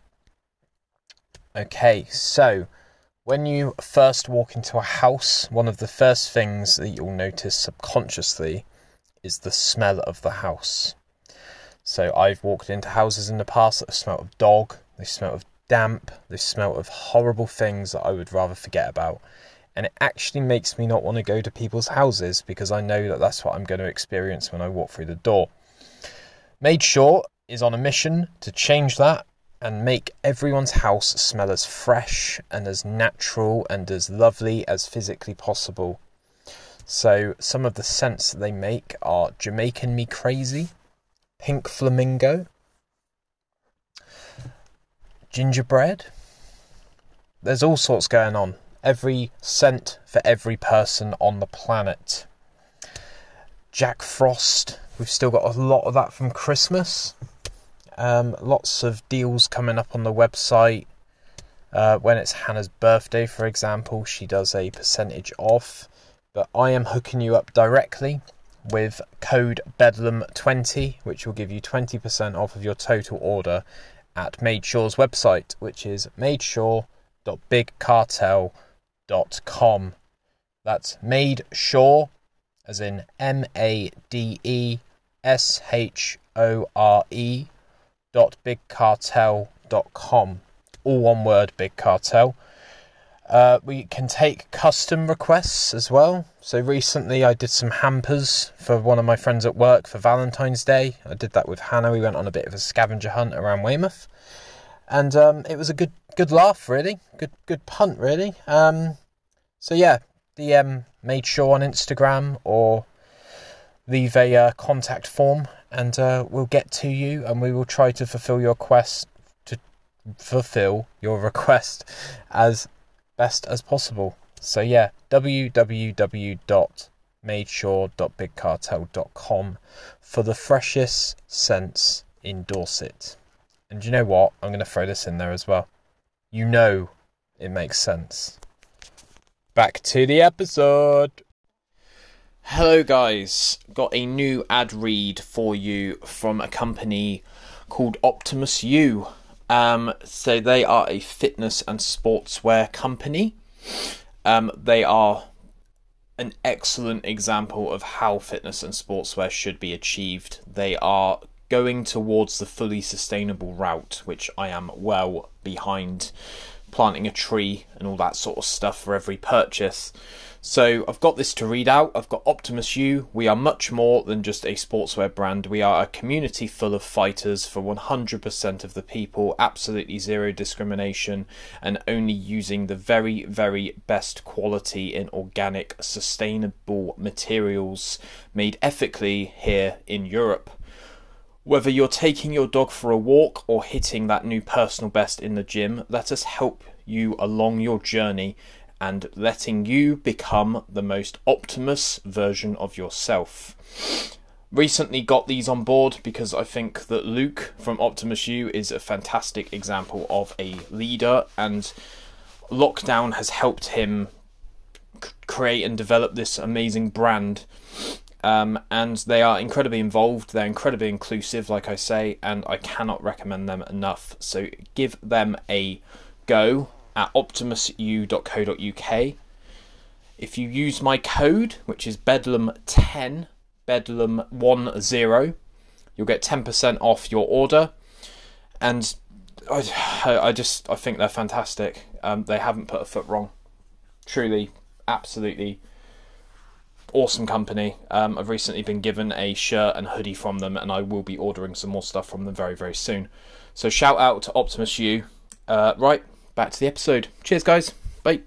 Speaker 1: Okay, so when you first walk into a house, one of the first things that you'll notice subconsciously is the smell of the house. So I've walked into houses in the past that have smell of dog, they smell of damp, they smell of horrible things that I would rather forget about and it actually makes me not want to go to people's houses because I know that that's what I'm going to experience when I walk through the door. Made Shore is on a mission to change that and make everyone's house smell as fresh and as natural and as lovely as physically possible. So, some of the scents they make are Jamaican Me Crazy, Pink Flamingo, Gingerbread. There's all sorts going on every scent for every person on the planet. Jack Frost, we've still got a lot of that from Christmas. Um, lots of deals coming up on the website. Uh, when it's Hannah's birthday, for example, she does a percentage off. But I am hooking you up directly with code Bedlam20, which will give you 20% off of your total order at Made Shore's website, which is madeshore.bigcartel.com. That's made shore, as in M A D E S H O R E dot bigcartel.com. All one word, Big Cartel. Uh, we can take custom requests as well. So recently, I did some hampers for one of my friends at work for Valentine's Day. I did that with Hannah. We went on a bit of a scavenger hunt around Weymouth, and um, it was a good good laugh, really. Good good punt, really. Um, so yeah, DM made shore on Instagram or leave a uh, contact form, and uh, we'll get to you, and we will try to fulfill your quest to fulfill your request as best as possible. So yeah, www.madeshore.bigcartel.com for the freshest scents in Dorset. And you know what? I'm going to throw this in there as well. You know it makes sense. Back to the episode. Hello, guys. Got a new ad read for you from a company called Optimus U. Um, so they are a fitness and sportswear company. Um, they are an excellent example of how fitness and sportswear should be achieved. They are going towards the fully sustainable route, which I am well behind. Planting a tree and all that sort of stuff for every purchase. So I've got this to read out. I've got Optimus U. We are much more than just a sportswear brand. We are a community full of fighters for 100% of the people, absolutely zero discrimination, and only using the very, very best quality in organic, sustainable materials made ethically here in Europe. Whether you're taking your dog for a walk or hitting that new personal best in the gym, let us help you along your journey and letting you become the most Optimus version of yourself. Recently got these on board because I think that Luke from Optimus U is a fantastic example of a leader, and lockdown has helped him create and develop this amazing brand. Um, and they are incredibly involved, they're incredibly inclusive, like I say, and I cannot recommend them enough. So give them a go at optimusu.co.uk. If you use my code, which is Bedlam10, Bedlam10, you'll get 10% off your order. And I, I just I think they're fantastic. Um, they haven't put a foot wrong. Truly, absolutely awesome company. Um, I've recently been given a shirt and hoodie from them, and I will be ordering some more stuff from them very, very soon. So shout out to Optimus U. Uh, right, back to the episode. Cheers, guys. Bye.